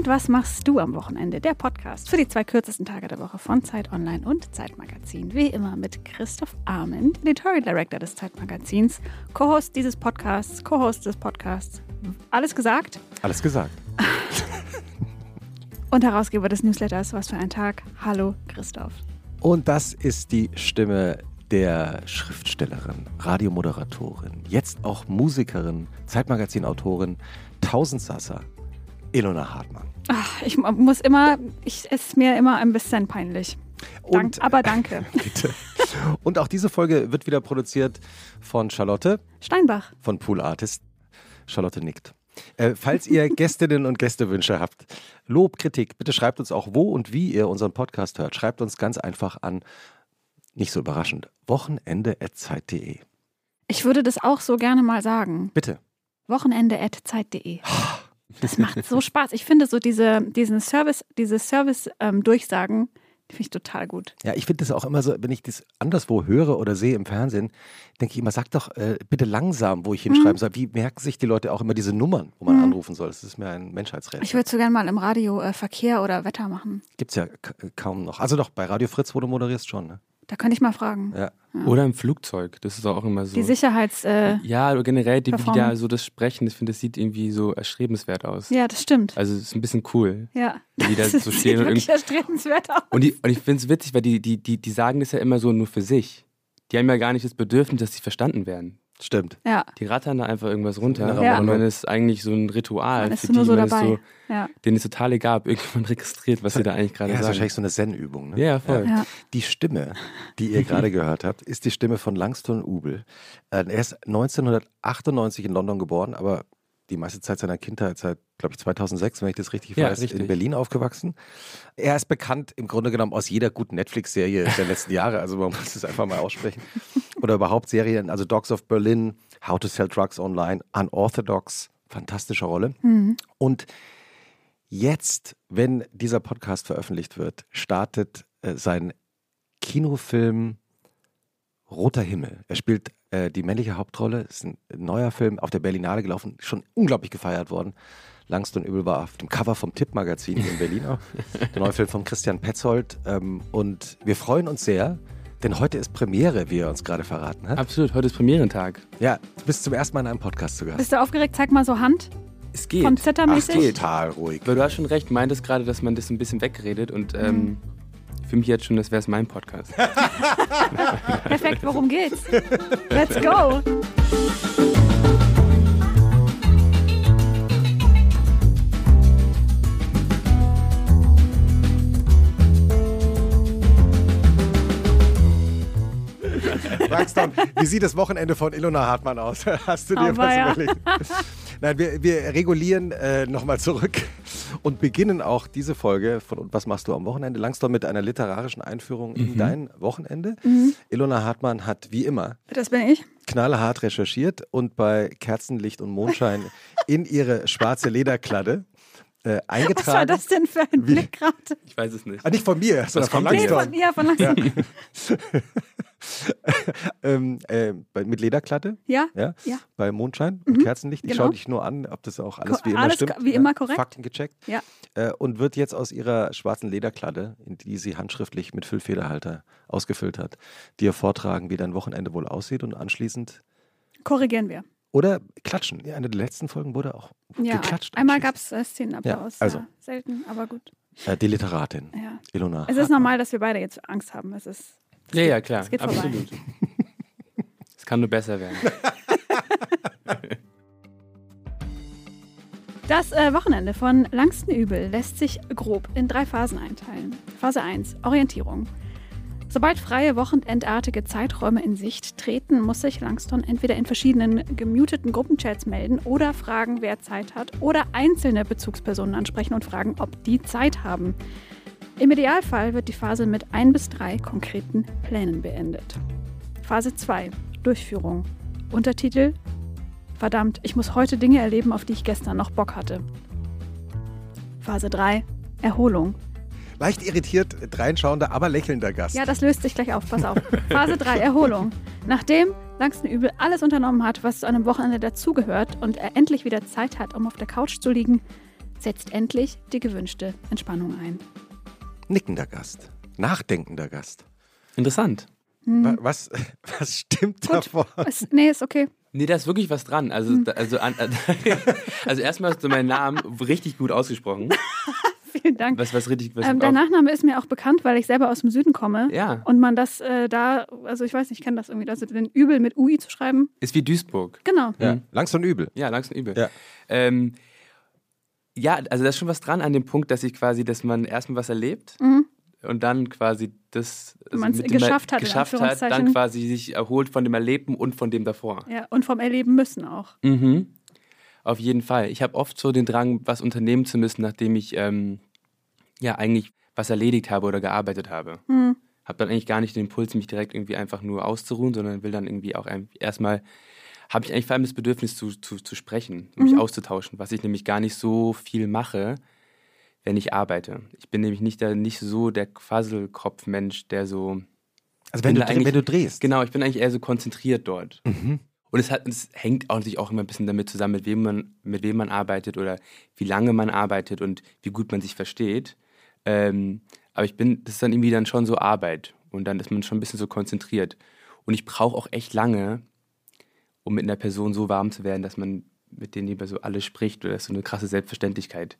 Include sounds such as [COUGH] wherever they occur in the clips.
Und was machst du am Wochenende? Der Podcast für die zwei kürzesten Tage der Woche von Zeit Online und Zeitmagazin. Wie immer mit Christoph Arment, Editorial Director des Zeitmagazins, Co-Host dieses Podcasts, Co-Host des Podcasts. Alles gesagt? Alles gesagt. [LAUGHS] und Herausgeber des Newsletters Was für ein Tag. Hallo Christoph. Und das ist die Stimme der Schriftstellerin, Radiomoderatorin, jetzt auch Musikerin, Zeitmagazin-Autorin, Tausendsasser, Ilona Hartmann. Ach, ich muss immer, ich, es ist mir immer ein bisschen peinlich. Dank, und, aber danke. [LAUGHS] Bitte. Und auch diese Folge wird wieder produziert von Charlotte Steinbach von Pool Artist. Charlotte nickt. Äh, falls ihr [LAUGHS] Gästinnen und Gästewünsche habt, Lob, Kritik, bitte schreibt uns auch, wo und wie ihr unseren Podcast hört. Schreibt uns ganz einfach an, nicht so überraschend, wochenende.zeit.de. Ich würde das auch so gerne mal sagen. Bitte. Wochenende.zeit.de. Das macht so [LAUGHS] Spaß. Ich finde so diese, diesen Service, diese Service-Durchsagen, ähm, finde ich total gut. Ja, ich finde das auch immer so, wenn ich das anderswo höre oder sehe im Fernsehen, denke ich immer, sag doch äh, bitte langsam, wo ich hinschreiben mhm. soll. Wie merken sich die Leute auch immer diese Nummern, wo man mhm. anrufen soll? Das ist mir ein Menschheitsrecht. Ich würde so gerne mal im Radio äh, Verkehr oder Wetter machen. Gibt es ja kaum noch. Also doch, bei Radio Fritz, wo du moderierst, schon, ne? Da könnte ich mal fragen. Ja. Ja. Oder im Flugzeug, das ist auch immer so. Die Sicherheits. Äh, ja, generell, die, wie da so das Sprechen, ich finde, das sieht irgendwie so erstrebenswert aus. Ja, das stimmt. Also, es ist ein bisschen cool. Ja. Wie da das so stehen sieht wirklich erstrebenswert aus. Und, die, und ich finde es witzig, weil die, die, die, die sagen das ja immer so nur für sich. Die haben ja gar nicht das Bedürfnis, dass sie verstanden werden. Stimmt. Ja. Die rattern da einfach irgendwas runter. Ja. Und dann ist eigentlich so ein Ritual. Man ist für nur die, so dabei. So, ja. Denen ist total egal, ob irgendjemand [LAUGHS] registriert, was sie da eigentlich gerade ja, sagen. Das ist wahrscheinlich so eine Zen-Übung. Ne? Ja, voll. Ja. Die Stimme, die ihr gerade [LAUGHS] gehört habt, ist die Stimme von Langston Ubel. Äh, er ist 1998 in London geboren, aber die meiste Zeit seiner Kindheit, seit, glaube ich, 2006, wenn ich das richtig ja, weiß, richtig. in Berlin aufgewachsen. Er ist bekannt im Grunde genommen aus jeder guten Netflix-Serie der letzten Jahre, also man muss es einfach mal aussprechen. Oder überhaupt Serien, also Dogs of Berlin, How to Sell Drugs Online, Unorthodox, fantastische Rolle. Mhm. Und jetzt, wenn dieser Podcast veröffentlicht wird, startet äh, sein Kinofilm Roter Himmel. Er spielt äh, die männliche Hauptrolle. Ist ein neuer Film auf der Berlinale gelaufen, schon unglaublich gefeiert worden. Langston Übel war auf dem Cover vom Tipp-Magazin in Berlin auch. [LAUGHS] Der neue Film von Christian Petzold. Ähm, und wir freuen uns sehr, denn heute ist Premiere, wie er uns gerade verraten hat. Absolut, heute ist Premierentag. Ja, du bist zum ersten Mal in einem Podcast zu Gast. Bist du aufgeregt? Zeig mal so Hand. Es geht. Von Zettermäßig? Ach, total ruhig. Weil du hast schon recht, meintest gerade, dass man das ein bisschen wegredet und ähm, für mich jetzt schon, das wäre es mein Podcast. [LAUGHS] Perfekt, worum geht's? Let's go! [LAUGHS] Braxton, wie sieht das Wochenende von Ilona Hartmann aus? [LAUGHS] Hast du dir Aber was ja. überlegt? [LAUGHS] Nein, wir, wir regulieren äh, nochmal zurück und beginnen auch diese Folge von was machst du am Wochenende? Langsam mit einer literarischen Einführung in dein Wochenende. Ilona Hartmann hat wie immer Das bin ich. knallhart recherchiert und bei Kerzenlicht und Mondschein in ihre schwarze Lederkladde äh, Was war eingetragen. das denn für ein? Blick gerade? Ich weiß es nicht. Ah, nicht von mir, sondern von kommt Nee, von, ja, von langsam. [LAUGHS] ähm, äh, bei- mit Lederklatte. Ja? Ja, Ja. bei Mondschein und Kerzenlicht. Ich genau. schaue dich nur an, ob das auch alles wie immer alles stimmt. wie immer korrekt. Fakten gecheckt. Ja. Äh, und wird jetzt aus ihrer schwarzen Lederkladde, in die sie handschriftlich mit Füllfederhalter ausgefüllt hat, dir vortragen, wie dein Wochenende wohl aussieht und anschließend Korrigieren wir. oder klatschen. Ja, eine der letzten Folgen wurde auch Ja, geklatscht. einmal gab es äh, Szenenapplaus. Ja, also. Ja, selten, aber gut. Äh, die Literatin. Ilona. Es ist normal, dass wir beide jetzt Angst haben. Es ist, Ja, ja, klar. Es geht vorbei. Absolut. [LAUGHS] Es kann nur besser werden. [LAUGHS] Das äh, Wochenende von Langston Übel lässt sich grob in drei Phasen einteilen. Phase 1, Orientierung. Sobald freie wochenendartige Zeiträume in Sicht treten, muss sich Langston entweder in verschiedenen gemuteten Gruppenchats melden oder fragen, wer Zeit hat oder einzelne Bezugspersonen ansprechen und fragen, ob die Zeit haben. Im Idealfall wird die Phase mit ein bis drei konkreten Plänen beendet. Phase 2, Durchführung. Untertitel Verdammt, ich muss heute Dinge erleben, auf die ich gestern noch Bock hatte. Phase 3, Erholung. Leicht irritiert, dreinschauender, aber lächelnder Gast. Ja, das löst sich gleich auf, pass auf. [LAUGHS] Phase 3, Erholung. Nachdem Langston Übel alles unternommen hat, was zu einem Wochenende dazugehört und er endlich wieder Zeit hat, um auf der Couch zu liegen, setzt endlich die gewünschte Entspannung ein. Nickender Gast. Nachdenkender Gast. Interessant. Wa- Was, [LAUGHS] was stimmt davor? Es, nee, ist okay. Nee, da ist wirklich was dran. Also, da- also, an, [LAUGHS] also erstmal hast du meinen Namen richtig gut ausgesprochen. [LAUGHS] Vielen Dank. Was, was richtig, was Ähm, der Nachname ist mir auch bekannt, weil ich selber aus dem Süden komme. Ja. Und man das äh, da, also ich weiß nicht, ich kenne das irgendwie, also den Übel mit UI zu schreiben. ist wie Duisburg. Genau. Ja. Langst und übel. Ja, langsam übel. Ja. Ähm, ja, also da ist schon was dran an dem Punkt, dass ich quasi, dass man erstmal was erlebt Mhm. und dann quasi das also mit dem geschafft hat, geschafft hat, dann quasi sich erholt von dem Erlebten und von dem davor. Ja, und vom Erleben müssen auch. Mhm. Auf jeden Fall. Ich habe oft so den Drang, was unternehmen zu müssen, nachdem ich ähm, ja eigentlich was erledigt habe oder gearbeitet habe. Mhm. Habe dann eigentlich gar nicht den Impuls, mich direkt irgendwie einfach nur auszuruhen, sondern will dann irgendwie auch erstmal, habe ich eigentlich vor allem das Bedürfnis zu, zu, zu sprechen, mich auszutauschen, was ich nämlich gar nicht so viel mache, wenn ich arbeite. Ich bin nämlich nicht, der, nicht so der Quasselkopfmensch, der so Also wenn du, wenn du drehst. Genau, ich bin eigentlich eher so konzentriert dort. Mhm. Und es, hat, es hängt auch natürlich auch immer ein bisschen damit zusammen, mit wem, man, mit wem man arbeitet oder wie lange man arbeitet und wie gut man sich versteht. Ähm, aber ich bin, das ist dann irgendwie dann schon so Arbeit und dann ist man schon ein bisschen so konzentriert. Und ich brauche auch echt lange, um mit einer Person so warm zu werden, dass man mit denen über so alles spricht oder dass so eine krasse Selbstverständlichkeit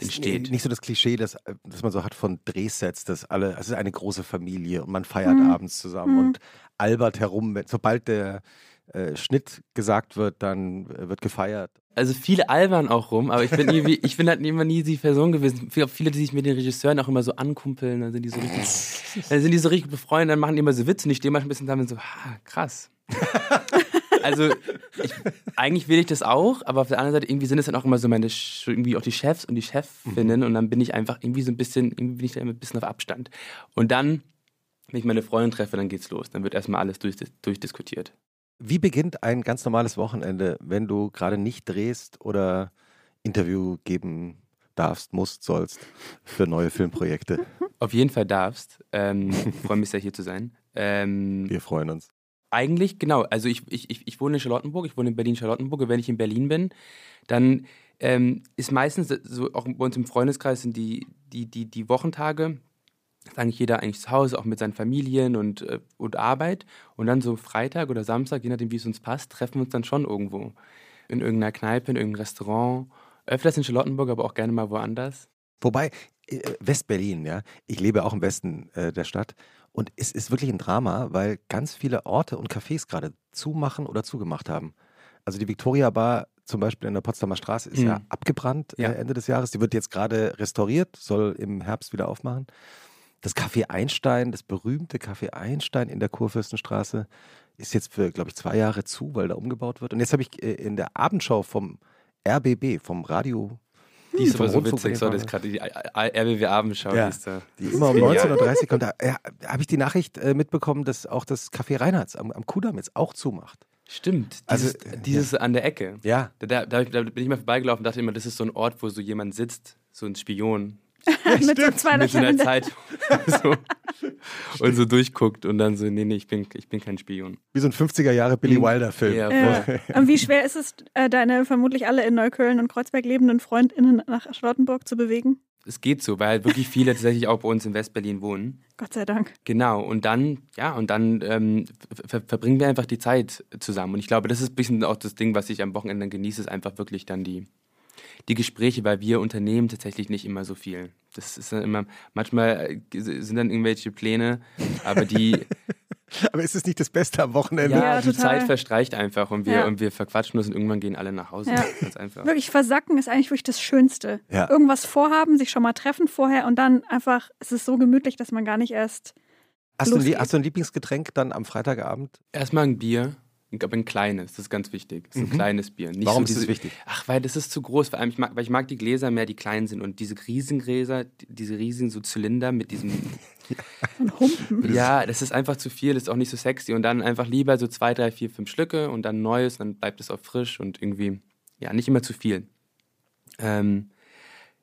entsteht. Nicht so das Klischee, das, das man so hat von Drehsets, dass alle, es ist eine große Familie und man feiert Mhm. abends zusammen und albert herum. Sobald der äh, Schnitt gesagt wird, dann äh, wird gefeiert. Also viele albern auch rum, aber ich bin, irgendwie, [LAUGHS] ich bin halt immer nie die Person gewesen. Viele, viele, die sich mit den Regisseuren auch immer so ankumpeln, dann sind die so richtig, [LAUGHS] dann sind die so richtig befreundet, dann machen die immer so Witze und ich stehe manchmal ein bisschen da und so, ha, krass. [LAUGHS] also ich, eigentlich will ich das auch, aber auf der anderen Seite irgendwie sind es dann auch immer so meine, irgendwie auch die Chefs und die Chefinnen und dann bin ich einfach irgendwie so ein bisschen, irgendwie bin ich da immer ein bisschen auf Abstand. Und dann, wenn ich meine Freundin treffe, dann geht's los. Dann wird erstmal alles durch, durchdiskutiert. Wie beginnt ein ganz normales Wochenende, wenn du gerade nicht drehst oder Interview geben darfst, musst, sollst für neue Filmprojekte? Auf jeden Fall darfst. Ähm, freue mich sehr, hier zu sein. Ähm, Wir freuen uns. Eigentlich, genau. Also ich, ich, ich, wohne in Charlottenburg, ich wohne in Berlin-Charlottenburg und wenn ich in Berlin bin, dann ähm, ist meistens so, auch bei uns im Freundeskreis sind die, die, die, die Wochentage, ist eigentlich jeder eigentlich zu Hause, auch mit seinen Familien und, äh, und Arbeit. Und dann so Freitag oder Samstag, je nachdem, wie es uns passt, treffen wir uns dann schon irgendwo. In irgendeiner Kneipe, in irgendeinem Restaurant. Öfters in Charlottenburg, aber auch gerne mal woanders. Wobei, äh, West-Berlin, ja, ich lebe auch im Westen äh, der Stadt und es ist wirklich ein Drama, weil ganz viele Orte und Cafés gerade zumachen oder zugemacht haben. Also die Victoria Bar zum Beispiel in der Potsdamer Straße ist ja Mhm. abgebrannt Ja. Äh, Ende des Jahres. Die wird jetzt gerade restauriert, soll im Herbst wieder aufmachen. Das Café Einstein, das berühmte Café Einstein in der Kurfürstenstraße, ist jetzt für, glaube ich, zwei Jahre zu, weil da umgebaut wird. Und jetzt habe ich äh, in der Abendschau vom RBB, vom Radio Die ist vom aber so witzig, so das gerade die RBW Abendschau Ja. die ist da. Die immer um Genial. 19.30 Uhr kommt. Da ja, habe ich die Nachricht äh, mitbekommen, dass auch das Café Reinhards am, am Kudamm jetzt auch zumacht. Stimmt, Also, dieses, äh, dieses an der Ecke. Ja. Da, da, da bin ich mal vorbeigelaufen und dachte immer, das ist so ein Ort, wo so jemand sitzt, so ein Spion mit so zwei mit so einer Löchern in der Zeitung so, und so durchguckt und dann so, nee, nee, ich bin, ich bin kein Spion. Wie so ein 50er Jahre Billy Mhm. Wilder-Film. Ja, Ja. voll. [LAUGHS] Und wie schwer ist es, äh, deine vermutlich alle in Neukölln und Kreuzberg lebenden FreundInnen nach Charlottenburg zu bewegen? Es geht so, weil halt wirklich viele tatsächlich auch bei uns in Westberlin wohnen. Gott sei Dank. Genau, und dann, ja, und dann ähm, ver verbringen wir einfach die Zeit zusammen. Und ich glaube, das ist ein bisschen auch das Ding, was ich am Wochenende genieße, ist einfach wirklich dann die, die Gespräche, weil wir unternehmen tatsächlich nicht immer so viel. Das ist dann immer, manchmal äh, sind dann irgendwelche Pläne, aber die, [LAUGHS] Aber ist es nicht das Beste am Wochenende? ja, Ja, die total. Zeit verstreicht einfach und wir, Ja. und wir verquatschen uns und irgendwann gehen alle nach Hause. Ja. Ganz einfach. Wirklich versacken ist eigentlich wirklich das Schönste. Ja. Irgendwas vorhaben, sich schon mal treffen vorher und dann einfach, es ist so gemütlich, dass man gar nicht erst. Hast, du hast du ein Lieblingsgetränk dann am Freitagabend? Erstmal ein Bier, aber ein kleines, das ist ganz wichtig. Das ist ein kleines Bier. Nicht Mhm. Warum so ist das wichtig? Ach, weil das ist zu groß. Vor allem, ich mag, weil ich mag die Gläser mehr, die klein sind. Und diese Riesengläser, die- diese riesigen so Zylinder mit diesem. So [LAUGHS] ein Humpen. ja, das ist einfach zu viel, das ist auch nicht so sexy. Und dann einfach lieber so zwei, drei, vier, fünf Schlücke und dann neues, dann bleibt es auch frisch und irgendwie, ja, nicht immer zu viel. Ähm,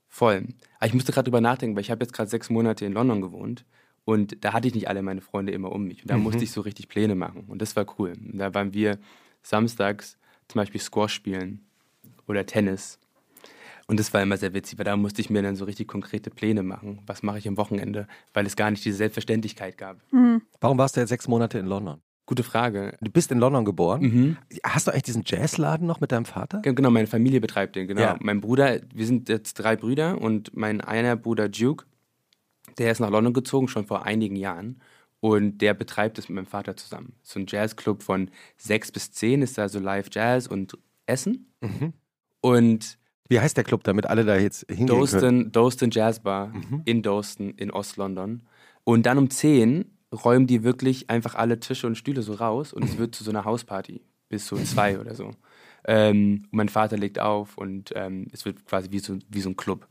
voll. Aber ich musste gerade drüber nachdenken, weil ich habe jetzt gerade sechs Monate in London gewohnt. Und da hatte ich nicht alle meine Freunde immer um mich. Und da musste ich so richtig Pläne machen. Und das war cool. Und da waren wir samstags zum Beispiel Squash spielen oder Tennis. Und das war immer sehr witzig, weil da musste ich mir dann so richtig konkrete Pläne machen. Was mache ich am Wochenende? Weil es gar nicht diese Selbstverständlichkeit gab. Mhm. Warum warst du jetzt sechs Monate in London? Gute Frage. Du bist in London geboren. Mhm. Hast du eigentlich diesen Jazzladen noch mit deinem Vater? Genau, meine Familie betreibt den, genau. Ja. Mein Bruder, wir sind jetzt drei Brüder und mein einer Bruder Duke, der ist nach London gezogen, schon vor einigen Jahren. Und der betreibt es mit meinem Vater zusammen. So ein Jazzclub von sechs bis zehn ist da so Live Jazz und Essen. Mhm. Und Wie heißt der Club, damit alle da jetzt hingehen können? Doston, Doston Jazz Bar Mhm. in Doston in Ost-London. Und dann um 10 räumen die wirklich einfach alle Tische und Stühle so raus und es wird zu so einer Hausparty bis so zwei oder so. Ähm, und mein Vater legt auf und ähm, es wird quasi wie so, wie so ein Club.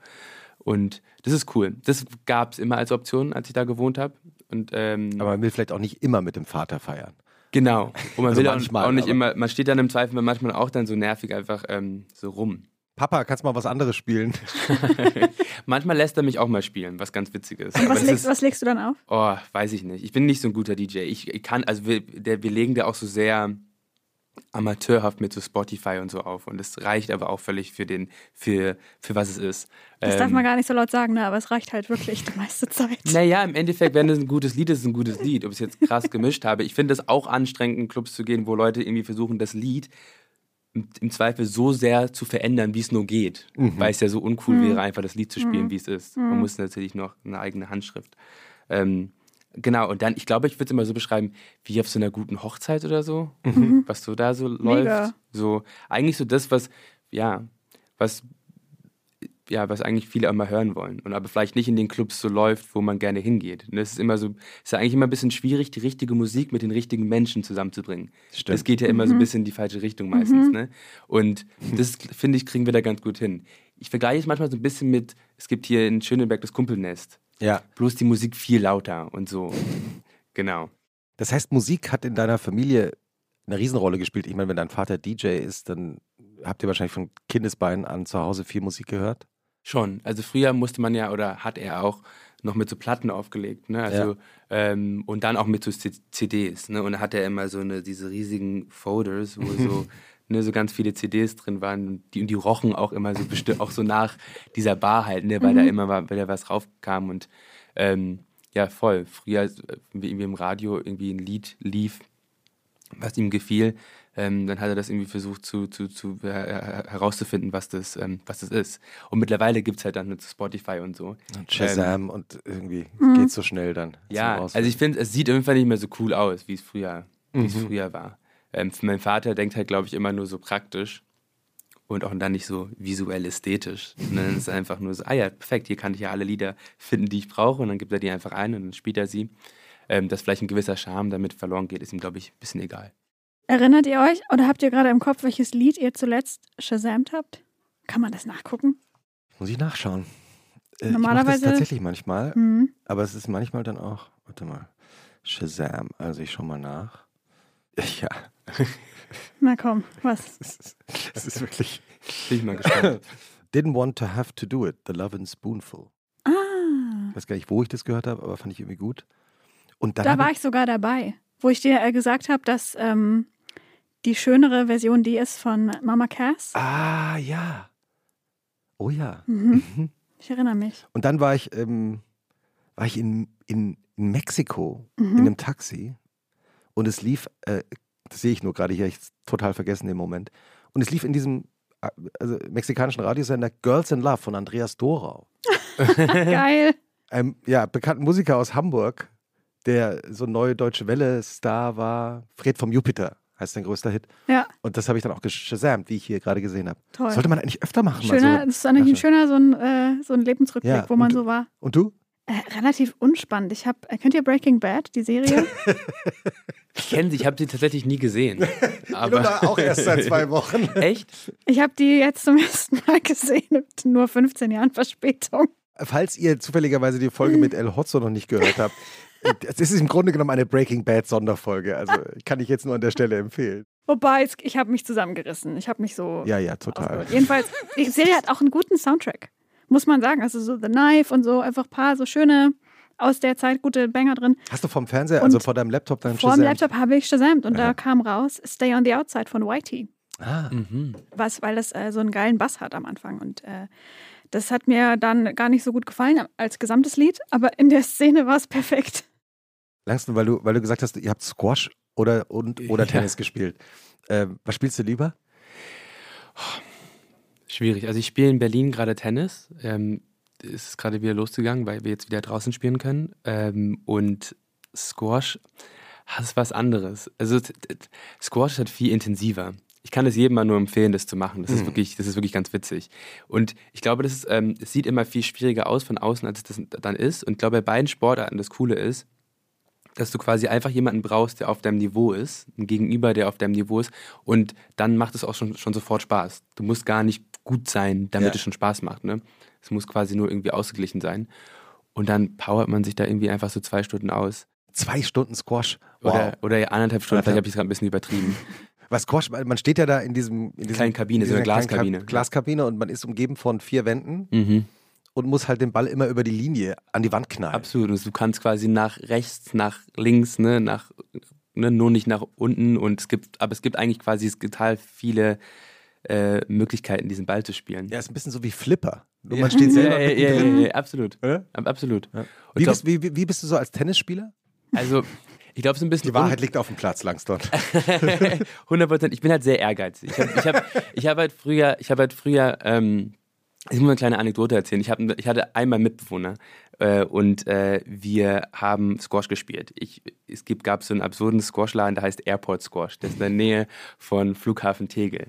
Und das ist cool. Das gab es immer als Option, als ich da gewohnt habe. Und ähm, Aber man will vielleicht auch nicht immer mit dem Vater feiern. genau. Und man Also will auch, manchmal, auch nicht immer, man steht dann im Zweifel manchmal auch dann so nervig einfach ähm, so rum. Papa, kannst du mal was anderes spielen? [LAUGHS] Manchmal lässt er mich auch mal spielen, was ganz witzig ist. Was legst, ist- was legst du dann auf? Oh, weiß ich nicht. Ich bin nicht so ein guter DJ. Ich, ich kann, also wir, der, wir legen da auch so sehr amateurhaft mit so Spotify und so auf. Und das reicht aber auch völlig für den, für, für was es ist. Das Ähm, darf man gar nicht so laut sagen, ne? aber es reicht halt wirklich die meiste Zeit. [LAUGHS] Naja, im Endeffekt, wenn es ein gutes Lied ist, ist es ein gutes Lied. Ob ich es jetzt krass gemischt habe. Ich finde es auch anstrengend, in Clubs zu gehen, wo Leute irgendwie versuchen, das Lied im, Zweifel so sehr zu verändern, wie es nur geht. Weil es ja so uncool Mhm. wäre, einfach das Lied zu spielen, wie es ist. Man muss natürlich noch eine eigene Handschrift. Ähm, genau, und dann, ich glaube, ich würde es immer so beschreiben, wie auf so einer guten Hochzeit oder so, was so da so läuft. Mega. So, eigentlich so das, was, ja, was ja, was eigentlich viele immer hören wollen. Und aber vielleicht nicht in den Clubs so läuft, wo man gerne hingeht. Und das ist immer so, ist ja eigentlich immer ein bisschen schwierig, die richtige Musik mit den richtigen Menschen zusammenzubringen. Stimmt. Das geht ja immer so ein bisschen in die falsche Richtung meistens. Ne? Und das, finde ich, kriegen wir da ganz gut hin. Ich vergleiche es manchmal so ein bisschen mit, es gibt hier in Schöneberg das Kumpelnest. Ja. Bloß die Musik viel lauter und so. [LAUGHS] Genau. Das heißt, Musik hat in deiner Familie eine Riesenrolle gespielt. Ich meine, wenn dein Vater DJ ist, dann habt ihr wahrscheinlich von Kindesbeinen an zu Hause viel Musik gehört. Schon. Also früher musste man ja, oder hat er auch, noch mit so Platten aufgelegt, ne? Also, ähm, und dann auch mit so CDs, ne? Und da hat er immer so eine, diese riesigen Folders, wo so, [LAUGHS] ne, so ganz viele CDs drin waren. Und die, und die rochen auch immer so bestimmt auch so nach dieser Bar halt, ne? Weil da immer mal, weil da was raufkam und ähm, ja, voll. Früher, wie irgendwie im Radio irgendwie ein Lied lief, was ihm gefiel, ähm, dann hat er das irgendwie versucht zu, zu, zu äh, herauszufinden, was das, ähm, was das ist. Und mittlerweile gibt es halt dann mit Spotify und so. Und Shazam und irgendwie Mhm. geht so schnell dann. Ja, also ich finde, es sieht irgendwann nicht mehr so cool aus, wie es früher, wie es Mhm. früher war. Ähm, für meinen Vater denkt halt, glaube ich, immer nur so praktisch und auch dann nicht so visuell ästhetisch. Und dann ist es einfach nur so, ah ja, perfekt, hier kann ich ja alle Lieder finden, die ich brauche und dann gibt er die einfach ein und dann spielt er sie. Ähm, dass vielleicht ein gewisser Charme damit verloren geht, ist ihm, glaube ich, ein bisschen egal. Erinnert ihr euch oder habt ihr gerade im Kopf, welches Lied ihr zuletzt shazamt habt? Kann man das nachgucken? Muss ich nachschauen. Äh, ich Normalerweise- mach das tatsächlich manchmal, Hm. aber es ist manchmal dann auch, warte mal, Shazam. Also ich schau mal nach. Ja, Na komm, was? [LAUGHS] es ist, es ist wirklich. Bin ich mal [LAUGHS] gespannt. Didn't want to have to do it. The Love and Spoonful. Ah, Ich weiß gar nicht, wo ich das gehört habe, aber fand ich irgendwie gut. Und dann da war ich sogar dabei, wo ich dir äh, gesagt habe, dass ähm, die schönere Version die ist von Mama Cass. Ah, ja. Oh ja. Mhm. Mhm. Ich erinnere mich. Und dann war ich, ähm, war ich in, in, in Mexiko Mhm. in einem Taxi und es lief, äh, das sehe ich nur gerade hier, ich total vergessen im Moment. Und es lief in diesem äh, also, mexikanischen Radiosender Girls in Love von Andreas Dorau. [LAUGHS] Geil. einem ja, bekannten Musiker aus Hamburg, der so neue deutsche Welle-Star war. Fred vom Jupiter heißt sein größter Hit. Ja, Und das habe ich dann auch geschasamt, wie ich hier gerade gesehen habe. toll. Sollte man eigentlich öfter machen. mal Schöner, so. das ist eigentlich ein Nachschauen. schöner so ein, äh, so ein Lebensrückblick, Ja, wo man und- so war. Und du? Äh, relativ unspannend. Ich habe, äh, kennt ihr Breaking Bad, die Serie? [LAUGHS] Ich kenne sie, ich habe sie tatsächlich nie gesehen. [LAUGHS] Aber auch erst seit zwei Wochen. [LAUGHS] echt? ich habe die jetzt zum ersten Mal gesehen, mit nur 15 Jahren Verspätung. Falls ihr zufälligerweise die Folge mit El Hotzo noch nicht gehört habt, es ist im Grunde genommen eine Breaking Bad Sonderfolge. Also kann ich jetzt nur an der Stelle empfehlen. Wobei, ich habe mich zusammengerissen. Ich habe mich so Ja, ja, total. Jedenfalls, die Serie hat auch einen guten Soundtrack. Muss man sagen. Also so The Knife und so, einfach ein paar so schöne aus der Zeit gute Banger drin. Hast du vom Fernseher, Und also vor deinem Laptop dann Vor dem? Laptop habe ich Shazamt und Ja. da kam raus Stay on the Outside von Whitey. Ah. Mhm. Was, weil das äh, so einen geilen Bass hat am Anfang. Und äh, das hat mir dann gar nicht so gut gefallen als gesamtes Lied, aber in der Szene war es perfekt. Langsam, weil du, weil du gesagt hast, ihr habt Squash oder, und, oder Ja. Tennis gespielt. Ähm, was spielst du lieber? Schwierig. Also ich spiele in Berlin gerade Tennis. Ähm, es ist gerade wieder losgegangen, weil wir jetzt wieder draußen spielen können. Ähm, und Squash das ist was anderes. Also Squash ist halt viel intensiver. Ich kann es jedem mal nur empfehlen, das zu machen. Das ist wirklich, das ist wirklich ganz witzig. Und ich glaube, das ist, ähm, es sieht immer viel schwieriger aus von außen, als es das dann ist. Und ich glaube, bei beiden Sportarten das Coole ist, dass du quasi einfach jemanden brauchst, der auf deinem Niveau ist, ein Gegenüber, der auf deinem Niveau ist. Und dann macht es auch schon, schon sofort Spaß. Du musst gar nicht gut sein, damit Ja. es schon Spaß macht. Ne? Es muss quasi nur irgendwie ausgeglichen sein. Und dann powert man sich da irgendwie einfach so zwei Stunden aus. Zwei Stunden Squash. Wow. Oder, oder anderthalb Stunden, Anderthalb. vielleicht habe ich es gerade ein bisschen übertrieben. [LAUGHS] Was Squash, man steht ja da in diesem in diesem- Kleinen Kabine, in so eine Glaskabine. Ka- Glaskabine und man ist umgeben von vier Wänden Mhm. und muss halt den Ball immer über die Linie an die Wand knallen. Absolut. Und du kannst quasi nach rechts, nach links, ne, nach, ne, nur nicht nach unten. Und es gibt, aber es gibt eigentlich quasi total viele äh, Möglichkeiten, diesen Ball zu spielen. Ja, ist ein bisschen so wie Flipper. Nur man steht selber ja, ja, ja, ja, absolut. Absolut. Wie, bist, wie, wie, bist du so als Tennisspieler? also, ich glaube, es ist ein bisschen Die Wahrheit liegt auf dem Platz, Langston. 100 [LAUGHS] Prozent. Ich bin halt sehr ehrgeizig. Ich habe ich hab, ich hab halt früher, ich habe halt früher, ähm, ich muss mal eine kleine Anekdote erzählen. Ich, hab, ich hatte einmal Mitbewohner äh, und äh, wir haben Squash gespielt. Ich, es gibt, gab so einen absurden Squashladen, der heißt Airport Squash. Der ist in der Nähe von Flughafen Tegel.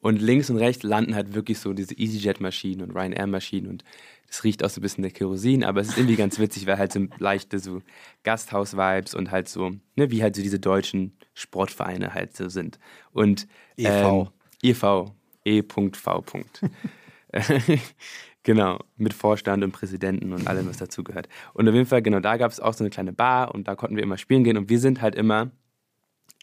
Und links und rechts landen halt wirklich so diese EasyJet-Maschinen und Ryanair-Maschinen und es riecht auch so ein bisschen der Kerosin, aber es ist irgendwie ganz witzig, weil halt so leichte so Gasthaus-Vibes und halt so, ne, wie halt so diese deutschen Sportvereine halt so sind. Und EV. Ähm, EV, E.V. [LAUGHS] genau, mit Vorstand und Präsidenten und allem, was dazugehört. Und auf jeden Fall, genau, da gab es auch so eine kleine Bar und da konnten wir immer spielen gehen und wir sind halt immer,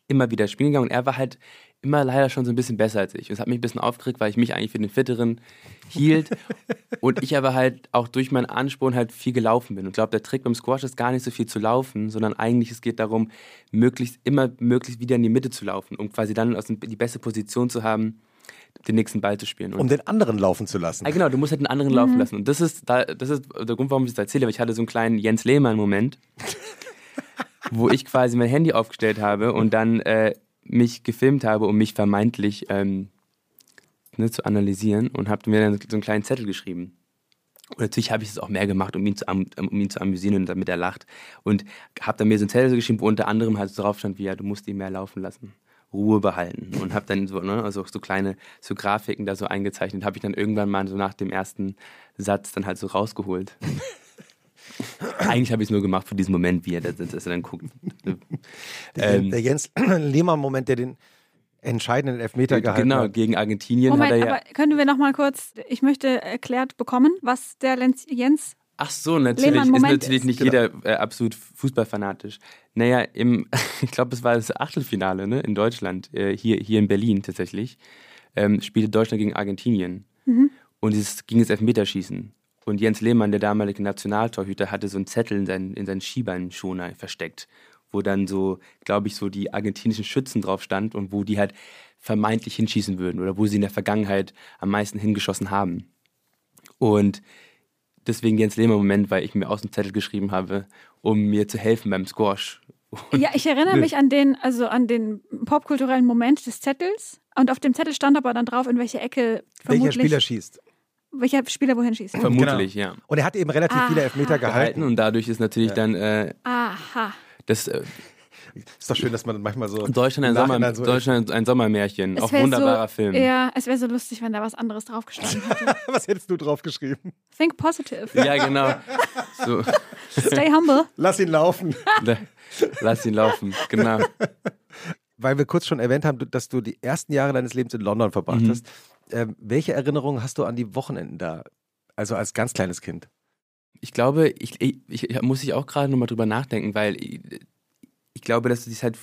immer wieder spielen gegangen und er war halt immer leider schon so ein bisschen besser als ich. Und es hat mich ein bisschen aufgeregt, weil ich mich eigentlich für den Fitteren hielt [LAUGHS] und ich aber halt auch durch meinen Ansporn halt viel gelaufen bin. Und ich glaube, der Trick beim Squash ist gar nicht so viel zu laufen, sondern eigentlich es geht darum, möglichst immer möglichst wieder in die Mitte zu laufen, um quasi dann aus dem, die beste Position zu haben, den nächsten Ball zu spielen. Und Um den anderen laufen zu lassen. Ah, genau, du musst halt den anderen laufen lassen. Und das ist, da, das ist der Grund, warum ich das erzähle, weil ich hatte so einen kleinen Jens Lehmann-Moment, [LAUGHS] wo ich quasi mein Handy aufgestellt habe und dann äh, mich gefilmt habe, um mich vermeintlich ähm, ne, zu analysieren und habe mir dann so einen kleinen Zettel geschrieben. Und natürlich habe ich es auch mehr gemacht, um ihn zu, um ihn zu amüsieren und damit er lacht. Und habe dann mir so einen Zettel geschrieben, wo unter anderem halt so drauf stand, wie ja, du musst ihn mehr laufen lassen. Ruhe behalten. Und habe dann so, ne, also so kleine so Grafiken da so eingezeichnet. Habe ich dann irgendwann mal so nach dem ersten Satz dann halt so rausgeholt. [LAUGHS] [CLEARS THROAT] Eigentlich habe ich es nur gemacht für diesen Moment, wie er, das, dass er dann guckt. Der, [LAUGHS] Ähm, der Jens [CLEARS THROAT] Lehmann-Moment, der den entscheidenden Elfmeter gehalten genau, hat. gegen Argentinien Moment, hat er ja. aber können wir noch mal kurz, ich möchte erklärt bekommen, was der Lenz, Jens, Ach so, natürlich. Ist natürlich ist. nicht Genau. jeder äh, absolut fußballfanatisch. Naja, im, [LAUGHS] ich glaube, es war das Achtelfinale ne, in Deutschland, äh, hier, hier in Berlin tatsächlich, ähm, spielte Deutschland gegen Argentinien. Und es ging ins Elfmeterschießen. Und Jens Lehmann, der damalige Nationaltorhüter, hatte so einen Zettel in seinen, in seinen Skibeinschoner versteckt, wo dann so, glaube ich, so die argentinischen Schützen drauf stand und wo die halt vermeintlich hinschießen würden oder wo sie in der Vergangenheit am meisten hingeschossen haben. Und deswegen Jens Lehmann Moment, weil ich mir aus dem Zettel geschrieben habe, um mir zu helfen beim Squash. Und ja, ich erinnere [LAUGHS] mich an den, also an den popkulturellen Moment des Zettels. Und auf dem Zettel stand aber dann drauf, in welche Ecke Welcher vermutlich, Spieler schießt. Welcher Spieler wohin schießt. vermutlich, ja. Und er hat eben relativ viele Aha. Elfmeter Gehalten gehalten. und dadurch ist natürlich dann äh, Aha. das äh, Ist doch schön, dass man manchmal so. Deutschland, ein, Sommer, so- Deutschland ein Sommermärchen. Auch wunderbarer so, Film. Ja, es wäre so lustig, wenn da was anderes draufgestanden hätte. [LAUGHS] Was hättest du draufgeschrieben? Think positive. Ja, genau. So, Stay humble. Lass ihn laufen. lass ihn laufen. Genau. [LAUGHS] Weil wir kurz schon erwähnt haben, dass du die ersten Jahre deines Lebens in London verbracht Mhm. hast. Ähm, welche Erinnerungen hast du an die Wochenenden da? Also als ganz kleines Kind. Ich glaube, ich, ich, ich muss ich auch gerade nochmal drüber nachdenken, weil ich, ich glaube, dass ich halt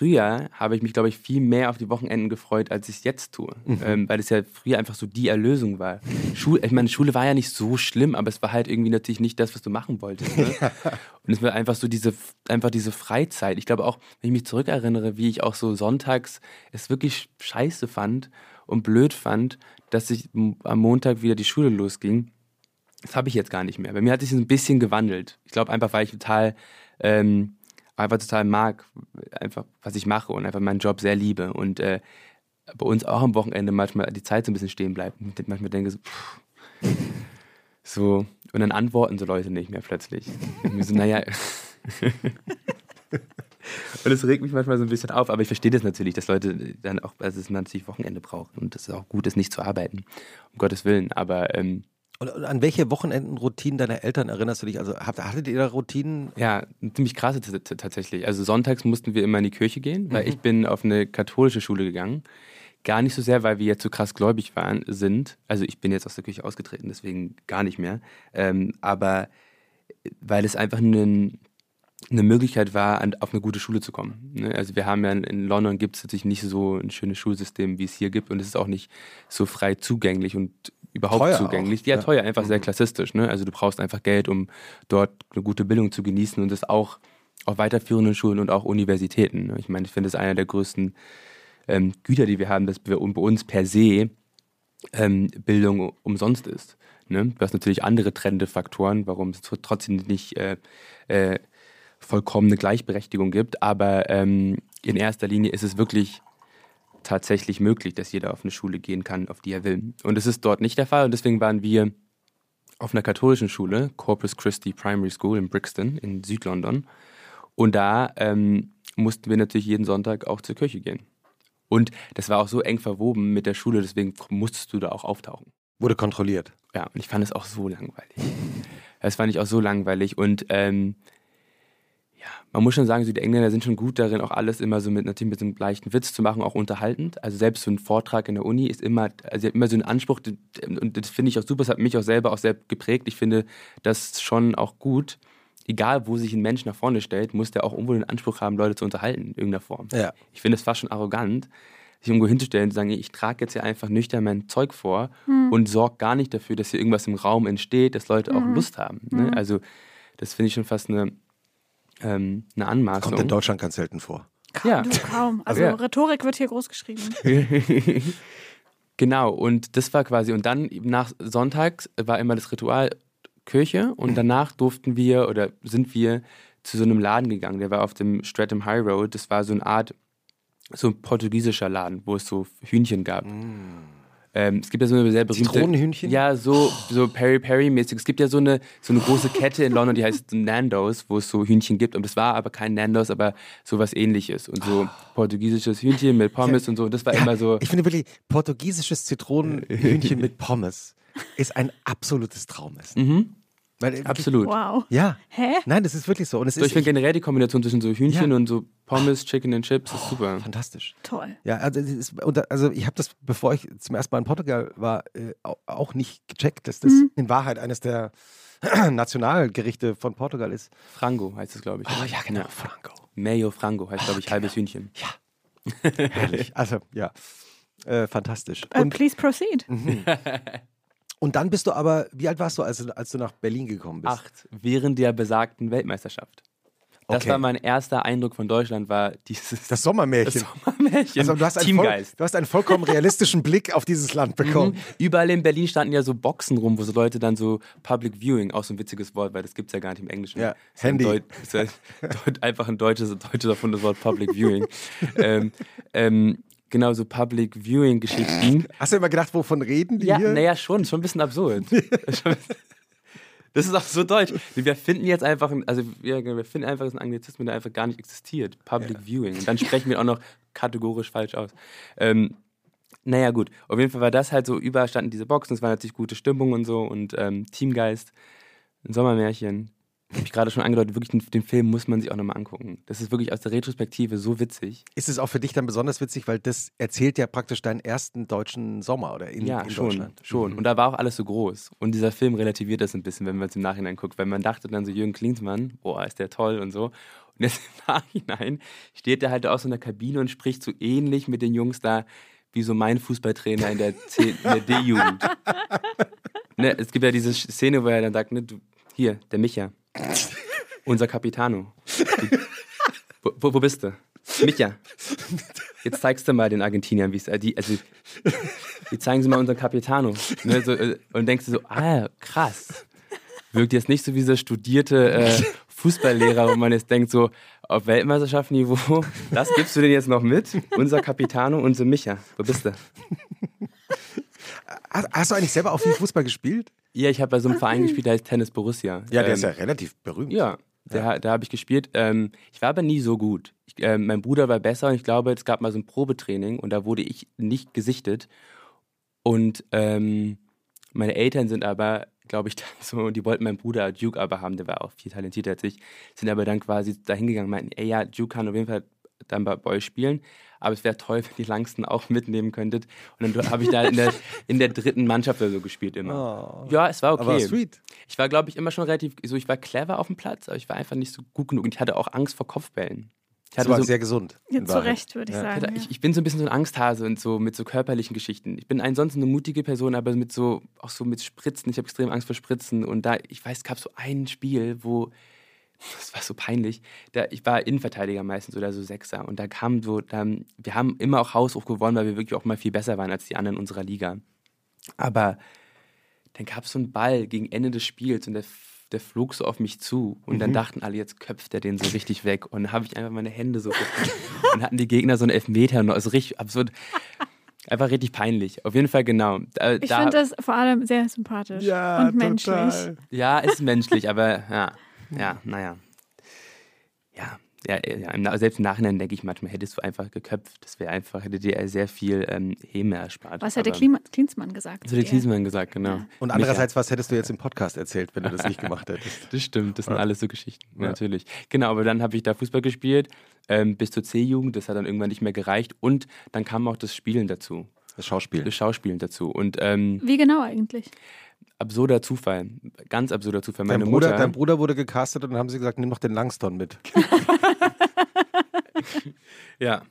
früher habe ich mich, glaube ich, viel mehr auf die Wochenenden gefreut, als ich es jetzt tue. Mhm. Ähm, weil es ja früher einfach so die Erlösung war. Schule, ich meine, Schule war ja nicht so schlimm, aber es war halt irgendwie natürlich nicht das, was du machen wolltest. Ne? [LAUGHS] Und es war einfach so diese, einfach diese Freizeit. Ich glaube auch, wenn ich mich zurückerinnere, wie ich auch so sonntags es wirklich scheiße fand und blöd fand, dass ich am Montag wieder die Schule losging. Das habe ich jetzt gar nicht mehr. Bei mir hat sich ein bisschen gewandelt. Ich glaube einfach, weil ich total, ähm, einfach total mag, einfach was ich mache und einfach meinen Job sehr liebe. Und äh, bei uns auch am Wochenende manchmal die Zeit so ein bisschen stehen bleibt. Und ich manchmal denke so, pff, so, und dann antworten so Leute nicht mehr plötzlich. Und so, naja. [LAUGHS] [LAUGHS] [LAUGHS] Und es regt mich manchmal so ein bisschen auf, aber ich verstehe das natürlich, dass Leute dann auch, also dass man natürlich Wochenende braucht und dass es auch gut ist, nicht zu arbeiten, um Gottes Willen. Aber ähm, Und, und an welche Wochenendenroutinen deiner Eltern erinnerst du dich? Also habt, hattet ihr da Routinen? ja, ziemlich krasse tatsächlich. Also sonntags mussten wir immer in die Kirche gehen, weil ich bin auf eine katholische Schule gegangen. Gar nicht so sehr, weil wir jetzt so krass gläubig waren, sind. Also ich bin jetzt aus der Kirche ausgetreten, deswegen gar nicht mehr. Ähm, aber weil es einfach ein, eine Möglichkeit war, an, auf eine gute Schule zu kommen. Ne? Also wir haben ja in, in London gibt es natürlich nicht so ein schönes Schulsystem, wie es hier gibt und es ist auch nicht so frei zugänglich und überhaupt Teuer zugänglich. auch, Ja, teuer, einfach sehr klassistisch. Ne? Also du brauchst einfach Geld, um dort eine gute Bildung zu genießen und das auch auf weiterführenden Schulen und auch Universitäten. ne? Ich meine, ich finde es einer der größten ähm, Güter, die wir haben, dass wir bei uns per se ähm, Bildung umsonst ist. Ne? Du hast natürlich andere trennende Faktoren, warum es tr- trotzdem nicht äh, äh, vollkommene Gleichberechtigung gibt, aber ähm, in erster Linie ist es wirklich tatsächlich möglich, dass jeder auf eine Schule gehen kann, auf die er will. Und es ist dort nicht der Fall und deswegen waren wir auf einer katholischen Schule, Corpus Christi Primary School in Brixton in Südlondon. Und da ähm, mussten wir natürlich jeden Sonntag auch zur Kirche gehen. Und das war auch so eng verwoben mit der Schule, deswegen musstest du da auch auftauchen. Wurde kontrolliert. Ja, und ich fand es auch so langweilig. [LAUGHS] Das fand ich auch so langweilig. Und ähm, ja, man muss schon sagen, so die Engländer sind schon gut darin, auch alles immer so mit natürlich mit so einem leichten Witz zu machen, auch unterhaltend. Also selbst so ein Vortrag in der Uni ist immer, also immer so ein Anspruch, und das finde ich auch super, das hat mich auch selber auch sehr geprägt. Ich finde das schon auch gut. Egal, wo sich ein Mensch nach vorne stellt, muss der auch irgendwo den Anspruch haben, Leute zu unterhalten in irgendeiner Form. Ja. Ich finde es fast schon arrogant, sich irgendwo hinzustellen und zu sagen, ich trage jetzt hier einfach nüchtern mein Zeug vor und sorge gar nicht dafür, dass hier irgendwas im Raum entsteht, dass Leute auch Lust haben. Ne? Also das finde ich schon fast eine, ähm, eine Anmaßung. Kommt in Deutschland ganz selten vor. Ja. Du, kaum. [LAUGHS] Also Ja. Rhetorik wird hier groß geschrieben. [LAUGHS] Genau, und das war quasi, und dann nach Sonntags war immer das Ritual Kirche und danach durften wir oder sind wir zu so einem Laden gegangen, der war auf dem Streatham High Road, das war so eine Art, so ein portugiesischer Laden, wo es so Hühnchen gab. Ähm, es gibt ja so eine sehr berühmte... Zitronenhühnchen? Ja, so, so Peri-Peri-mäßig. Es gibt ja so eine, so eine große Kette in London, die heißt Nando's, wo es so Hühnchen gibt. Und das war aber kein Nando's, aber sowas ähnliches. Und so portugiesisches Hühnchen mit Pommes und so. Das war immer so... Ich finde wirklich, portugiesisches Zitronenhühnchen mit Pommes ist ein absolutes Traumessen. Mhm, Weil, äh, absolut. Wow. Ja. Hä? Nein, das ist wirklich so. Und es So, ich ist finde generell die Kombination zwischen so Hühnchen Ja. und so Pommes, Chicken and Chips ist super. fantastisch. Toll. Ja, also, ist, und da- also ich habe das, bevor ich zum ersten Mal in Portugal war, äh, au- auch nicht gecheckt, dass das in Wahrheit eines der [CLEARS THROAT] Nationalgerichte von Portugal ist. Frango heißt es, glaube ich. Oh ja, genau, Franco. Mayo Frango heißt, glaube ich, halbes Hühnchen. Herrlich. Also, ja. Äh, fantastisch. Uh, Und, please proceed. [LAUGHS] und dann bist du aber, wie alt warst du, als, du, als du nach Berlin gekommen bist? Acht, während der besagten Weltmeisterschaft. Das Okay. war mein erster Eindruck von Deutschland, war dieses Das Sommermärchen. Sommermärchen. also, du, hast einen voll, Teamgeist. du hast einen vollkommen realistischen Blick auf dieses Land bekommen. Mhm. Überall in Berlin standen ja so Boxen rum, wo so Leute dann so Public Viewing, auch so ein witziges Wort, weil das gibt es ja gar nicht im Englischen. Ja, Ist ja ein Handy. Deut, ist ja [LAUGHS] einfach ein deutsches, deutsches erfundenes Wort Public Viewing. [LAUGHS] ähm, ähm, genau, so Public Viewing-Geschichten. Hast du immer gedacht, wovon reden die Ja, hier? naja, schon, schon ein bisschen absurd. [LAUGHS] Das ist auch so deutsch. Wir finden jetzt einfach, ein- also wir, wir finden einfach einen Anglizismus, der einfach gar nicht existiert. Public Viewing. Und dann sprechen wir auch noch kategorisch falsch aus. Ähm, naja, gut. Auf jeden Fall war das halt so, überall standen diese Boxen, es war natürlich gute Stimmung und so und ähm, Teamgeist, ein Sommermärchen. Habe ich gerade schon angedeutet, wirklich den, den Film muss man sich auch nochmal angucken. Das ist wirklich aus der Retrospektive so witzig. Ist es auch für dich dann besonders witzig, weil das erzählt ja praktisch deinen ersten deutschen Sommer oder in, ja, in schon, Deutschland. schon. Und da war auch alles so groß. Und dieser Film relativiert das ein bisschen, wenn man es im Nachhinein guckt. Weil man dachte dann so, Jürgen Klinsmann, boah, ist der toll und so. Und jetzt [LAUGHS] im Nachhinein steht er halt aus so einer Kabine und spricht so ähnlich mit den Jungs da, wie so mein Fußballtrainer in der, der D-Jugend. [LAUGHS] ne, es gibt ja diese Szene, wo er dann sagt, ne, du, hier, der Micha, unser Capitano. Wo, wo, bist du? Micha, jetzt zeigst du mal den Argentiniern, wie es, äh, die, also, jetzt zeigen sie mal unseren Capitano. Ne, so, äh, und denkst du so, ah, krass. Wirkt jetzt nicht so wie so studierte äh, Fußballlehrer, wo man jetzt denkt, so, auf Weltmeisterschaftsniveau, das gibst du denn jetzt noch mit? Unser Capitano, unser Micha. Wo bist du? Hast, hast du eigentlich selber auch viel Fußball gespielt? Ja, ich habe bei so einem Verein gespielt, der heißt Tennis Borussia. Ja, der Ähm, ist ja relativ berühmt. Ja, da, da habe ich gespielt. Ähm, ich war aber nie so gut. Ich, ähm, mein Bruder war besser und ich glaube, es gab mal so ein Probetraining und da wurde ich nicht gesichtet. Und ähm, meine Eltern sind aber, glaube ich, [LAUGHS] dann so, die wollten meinen Bruder Duke aber haben, der war auch viel talentierter als ich, sind aber dann quasi dahin gegangen und meinten, ey ja, Duke kann auf jeden Fall dann bei, bei euch spielen, aber es wäre toll, wenn die Langsten auch mitnehmen könntet. Und dann habe ich da in der, in der dritten Mannschaft oder so gespielt immer. Ja, es war okay. Aber sweet. Ich war, glaube ich, immer schon relativ, so ich war clever auf dem Platz, aber ich war einfach nicht so gut genug und ich hatte auch Angst vor Kopfbällen. Ich Das hatte war so, sehr gesund. Jetzt zu. Recht, würde ich Ja. sagen. ich, ja. ich bin so ein bisschen so ein Angsthase und so mit so körperlichen Geschichten. Ich bin ansonsten eine mutige Person, aber mit so, auch so mit Spritzen. Ich habe extrem Angst vor Spritzen. Und da, ich weiß, es gab so ein Spiel, wo, das war so peinlich, da, ich war Innenverteidiger meistens oder so Sechser. Und da kam so, da, wir haben immer auch Haushoch gewonnen, weil wir wirklich auch mal viel besser waren als die anderen in unserer Liga. Aber dann gab es so einen Ball gegen Ende des Spiels und der, der flog so auf mich zu. Und dann dachten alle, jetzt köpft er den so richtig weg. Und dann habe ich einfach meine Hände so [LAUGHS] und hatten die Gegner so einen Elfmeter. noch. Also richtig absurd. Einfach richtig peinlich. Auf jeden Fall genau. Da, Ich finde das vor allem sehr sympathisch Ja, und menschlich. total. ja, ist menschlich, aber ja, ja, naja. Ja, ja, ja Na- selbst im Nachhinein denke ich manchmal, hättest du einfach geköpft. Das wäre einfach, hätte dir sehr viel ähm, Häme erspart. Was hat der Aber- Klima Klinsmann gesagt? Das hat der Klinsmann gesagt, genau. Und andererseits, was hättest du jetzt im Podcast erzählt, wenn du das nicht gemacht hättest? [LAUGHS] Das stimmt, das sind Ja. alles so Geschichten, Ja. natürlich. Genau, aber dann habe ich da Fußball gespielt, ähm, bis zur C-Jugend, das hat dann irgendwann nicht mehr gereicht und dann kam auch das Spielen dazu, Das Schauspiel. das Schauspielen dazu und ähm, Wie genau eigentlich? absurder Zufall, ganz absurder Zufall. Dein Meine Bruder, Mutter, dein Bruder wurde gecastet und dann haben sie gesagt, nimm noch den Langston mit. [LAUGHS] ja,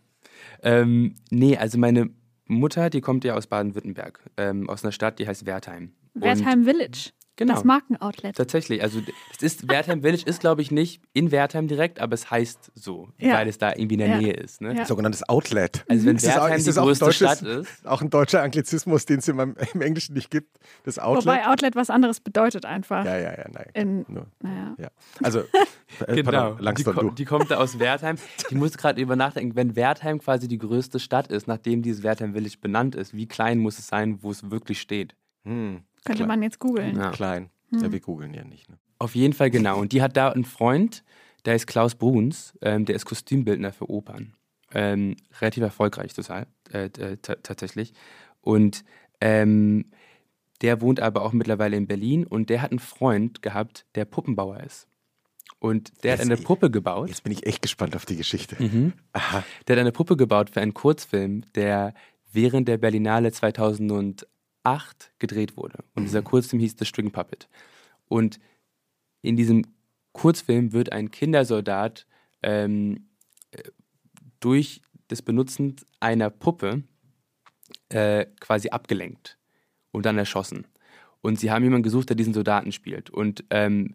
ähm, nee, also meine Mutter, die kommt ja aus Baden-Württemberg, ähm, aus einer Stadt, die heißt Wertheim. Und- Wertheim Village. Genau. Das Markenoutlet. Tatsächlich, also es ist Wertheim Village ist glaube ich nicht in Wertheim direkt, aber es heißt so, Ja. weil es da irgendwie in der Ja. Nähe ist. Ne? Ja. Sogenanntes Outlet. Also wenn Ist das auch- Wertheim ist die größte deutsches- Stadt ist, Auch ein deutscher Anglizismus, den es im, im Englischen nicht gibt. Das Outlet. Wobei Outlet was anderes bedeutet einfach. ja, ja, ja, nein. In, Nur, naja. ja. Also, [LAUGHS] äh, Genau, pardon, die, ko die kommt da aus Wertheim. Die muss gerade über nachdenken, wenn Wertheim quasi die größte Stadt ist, nachdem dieses Wertheim Village benannt ist, wie klein muss es sein, wo es wirklich steht? Hm, Könnte Klar. man jetzt googeln. Ja. klein. Hm. Ja, wir googeln ja nicht. Ne? Auf jeden Fall genau. Und die hat da einen Freund, der ist Klaus Bruns, ähm, der ist Kostümbildner für Opern. Ähm, relativ erfolgreich total, äh, äh, ta- tatsächlich. Und ähm, der wohnt aber auch mittlerweile in Berlin und der hat einen Freund gehabt, der Puppenbauer ist. Und der hat Jetzt- eine Puppe gebaut. Jetzt bin ich echt gespannt auf die Geschichte. Mhm. Aha. Der hat eine Puppe gebaut für einen Kurzfilm, der während der Berlinale 2008 gedreht wurde. Und dieser Kurzfilm hieß The String Puppet. Und in diesem Kurzfilm wird ein Kindersoldat ähm, äh, durch das Benutzen einer Puppe äh, quasi abgelenkt und dann erschossen. Und sie haben jemanden gesucht, der diesen Soldaten spielt. Und ähm,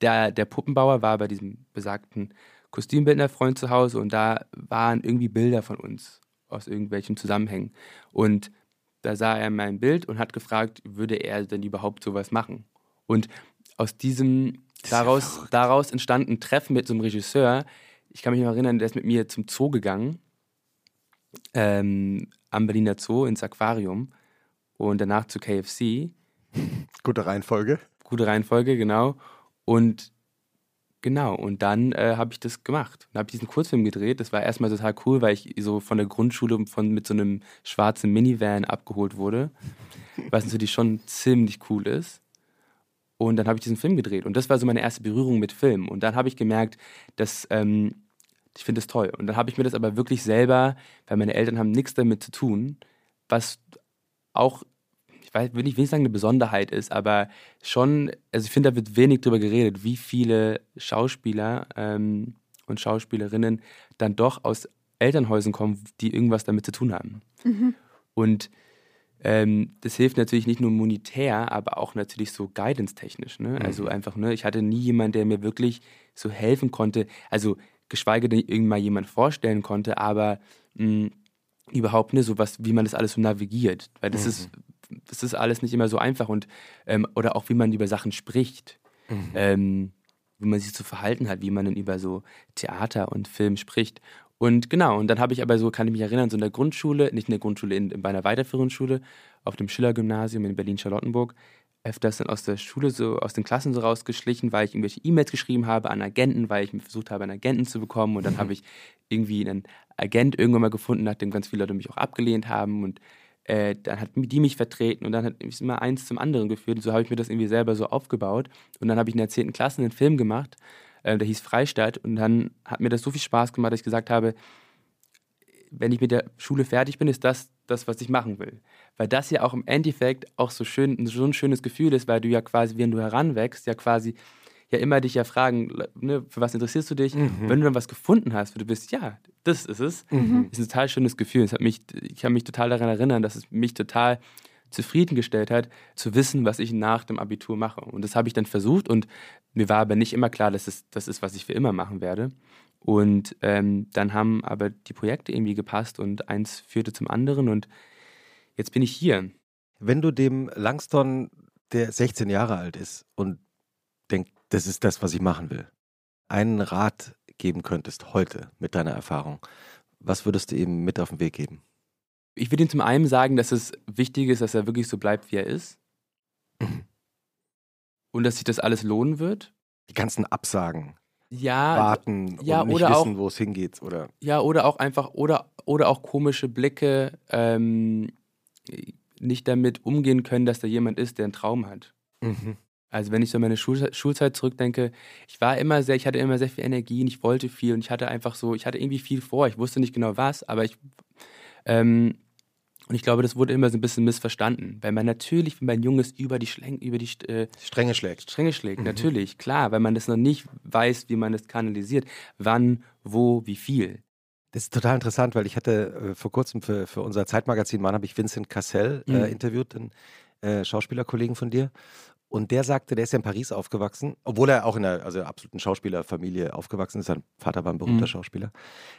der, der Puppenbauer war bei diesem besagten Kostümbildnerfreund zu Hause und da waren irgendwie Bilder von uns aus irgendwelchen Zusammenhängen. Und da sah er mein Bild und hat gefragt, würde er denn überhaupt sowas machen? Und aus diesem, ja daraus, verrückt. daraus entstand ein Treffen mit so einem Regisseur. Ich kann mich noch erinnern, der ist mit mir zum Zoo gegangen, ähm, am Berliner Zoo ins Aquarium und danach zu KFC. [LAUGHS] Gute Reihenfolge. Gute Reihenfolge, genau. Und genau, und dann äh, habe ich das gemacht. Dann habe ich diesen Kurzfilm gedreht. Das war erstmal total cool, weil ich so von der Grundschule von, mit so einem schwarzen Minivan abgeholt wurde, was natürlich schon ziemlich cool ist. Und dann habe ich diesen Film gedreht. Und das war so meine erste Berührung mit Film. Und dann habe ich gemerkt, dass ähm, ich finde es toll. Und dann habe ich mir das aber wirklich selber, weil meine Eltern haben nichts damit zu tun, was auch, ich weiß, will nicht, will nicht sagen, eine Besonderheit ist, aber schon, also ich finde, da wird wenig drüber geredet, wie viele Schauspieler ähm, und Schauspielerinnen dann doch aus Elternhäusern kommen, die irgendwas damit zu tun haben. Mhm. Und ähm, das hilft natürlich nicht nur monetär, aber auch natürlich so guidance-technisch. Ne? Also mhm. einfach, ne, ich hatte nie jemanden, der mir wirklich so helfen konnte. Also geschweige denn irgendwann jemand vorstellen konnte, aber mh, mm, überhaupt ne, so was, wie man das alles so navigiert. Weil das mhm. ist, das ist alles nicht immer so einfach und ähm, oder auch wie man über Sachen spricht. Mhm. Ähm, wie man sich zu verhalten hat, wie man dann über so Theater und Film spricht. Und genau, und dann habe ich aber so, kann ich mich erinnern, so in der Grundschule, nicht in der Grundschule, in, bei einer weiterführenden Schule, auf dem Schiller-Gymnasium in Berlin-Charlottenburg, öfters dann aus der Schule so, aus den Klassen so rausgeschlichen, weil ich irgendwelche E-Mails geschrieben habe an Agenten, weil ich versucht habe, einen Agenten zu bekommen. Und dann mhm. habe ich irgendwie einen Agent irgendwann mal gefunden, nachdem ganz viele Leute mich auch abgelehnt haben. Und äh, dann hat die mich vertreten und dann hat es immer eins zum anderen geführt. Und so habe ich mir das irgendwie selber so aufgebaut. Und dann habe ich in der 10. Klasse einen Film gemacht äh, der hieß Freistadt. Und dann hat mir das so viel Spaß gemacht, dass ich gesagt habe, wenn ich mit der Schule fertig bin, ist das das, was ich machen will. Weil das ja auch im Endeffekt auch so schön, so ein schönes Gefühl ist, weil du ja quasi, wenn du heranwächst, ja quasi ja immer dich ja fragen, ne, für was interessierst du dich? Mhm. Wenn du dann was gefunden hast, wo du bist, ja, das ist es, mhm. ist ein total schönes Gefühl. Es hat mich, ich kann mich total daran erinnern, dass es mich total zufriedengestellt hat, zu wissen, was ich nach dem Abitur mache. Und das habe ich dann versucht und mir war aber nicht immer klar, dass es das ist, was ich für immer machen werde. Und ähm, dann haben aber die Projekte irgendwie gepasst und eins führte zum anderen und jetzt bin ich hier. Wenn du dem Langston, der 16 Jahre alt ist und denkt, das ist das, was ich machen will, einen Rat geben könntest heute mit deiner Erfahrung, was würdest du ihm mit auf den Weg geben? Ich würde ihm zum einen sagen, dass es wichtig ist, dass er wirklich so bleibt, wie er ist. Mhm. Und dass sich das alles lohnen wird. Die ganzen Absagen. Ja, warten ja, und nicht oder wissen, wo es hingeht, oder? Ja, oder auch einfach, oder, oder auch komische Blicke, ähm, nicht damit umgehen können, dass da jemand ist, der einen Traum hat. Mhm. Also wenn ich so an meine Schul Schulzeit zurückdenke, ich war immer sehr, ich hatte immer sehr viel Energie und ich wollte viel und ich hatte einfach so, ich hatte irgendwie viel vor. Ich wusste nicht genau was, aber ich ähm, und ich glaube, das wurde immer so ein bisschen missverstanden, weil man natürlich, wenn man Junges über die, Schläng, über die äh, Stränge schlägt. Stränge schlägt, mhm. natürlich, klar, weil man das noch nicht weiß, wie man das kanalisiert, wann, wo, wie viel. Das ist total interessant, weil ich hatte äh, vor kurzem für, für unser Zeitmagazin Mann habe ich Vincent Cassel äh, mhm. interviewt, einen äh, Schauspielerkollegen von dir. Und der sagte, der ist ja in Paris aufgewachsen, obwohl er auch in einer also absoluten Schauspielerfamilie aufgewachsen ist. Sein Vater war ein berühmter mhm. Schauspieler.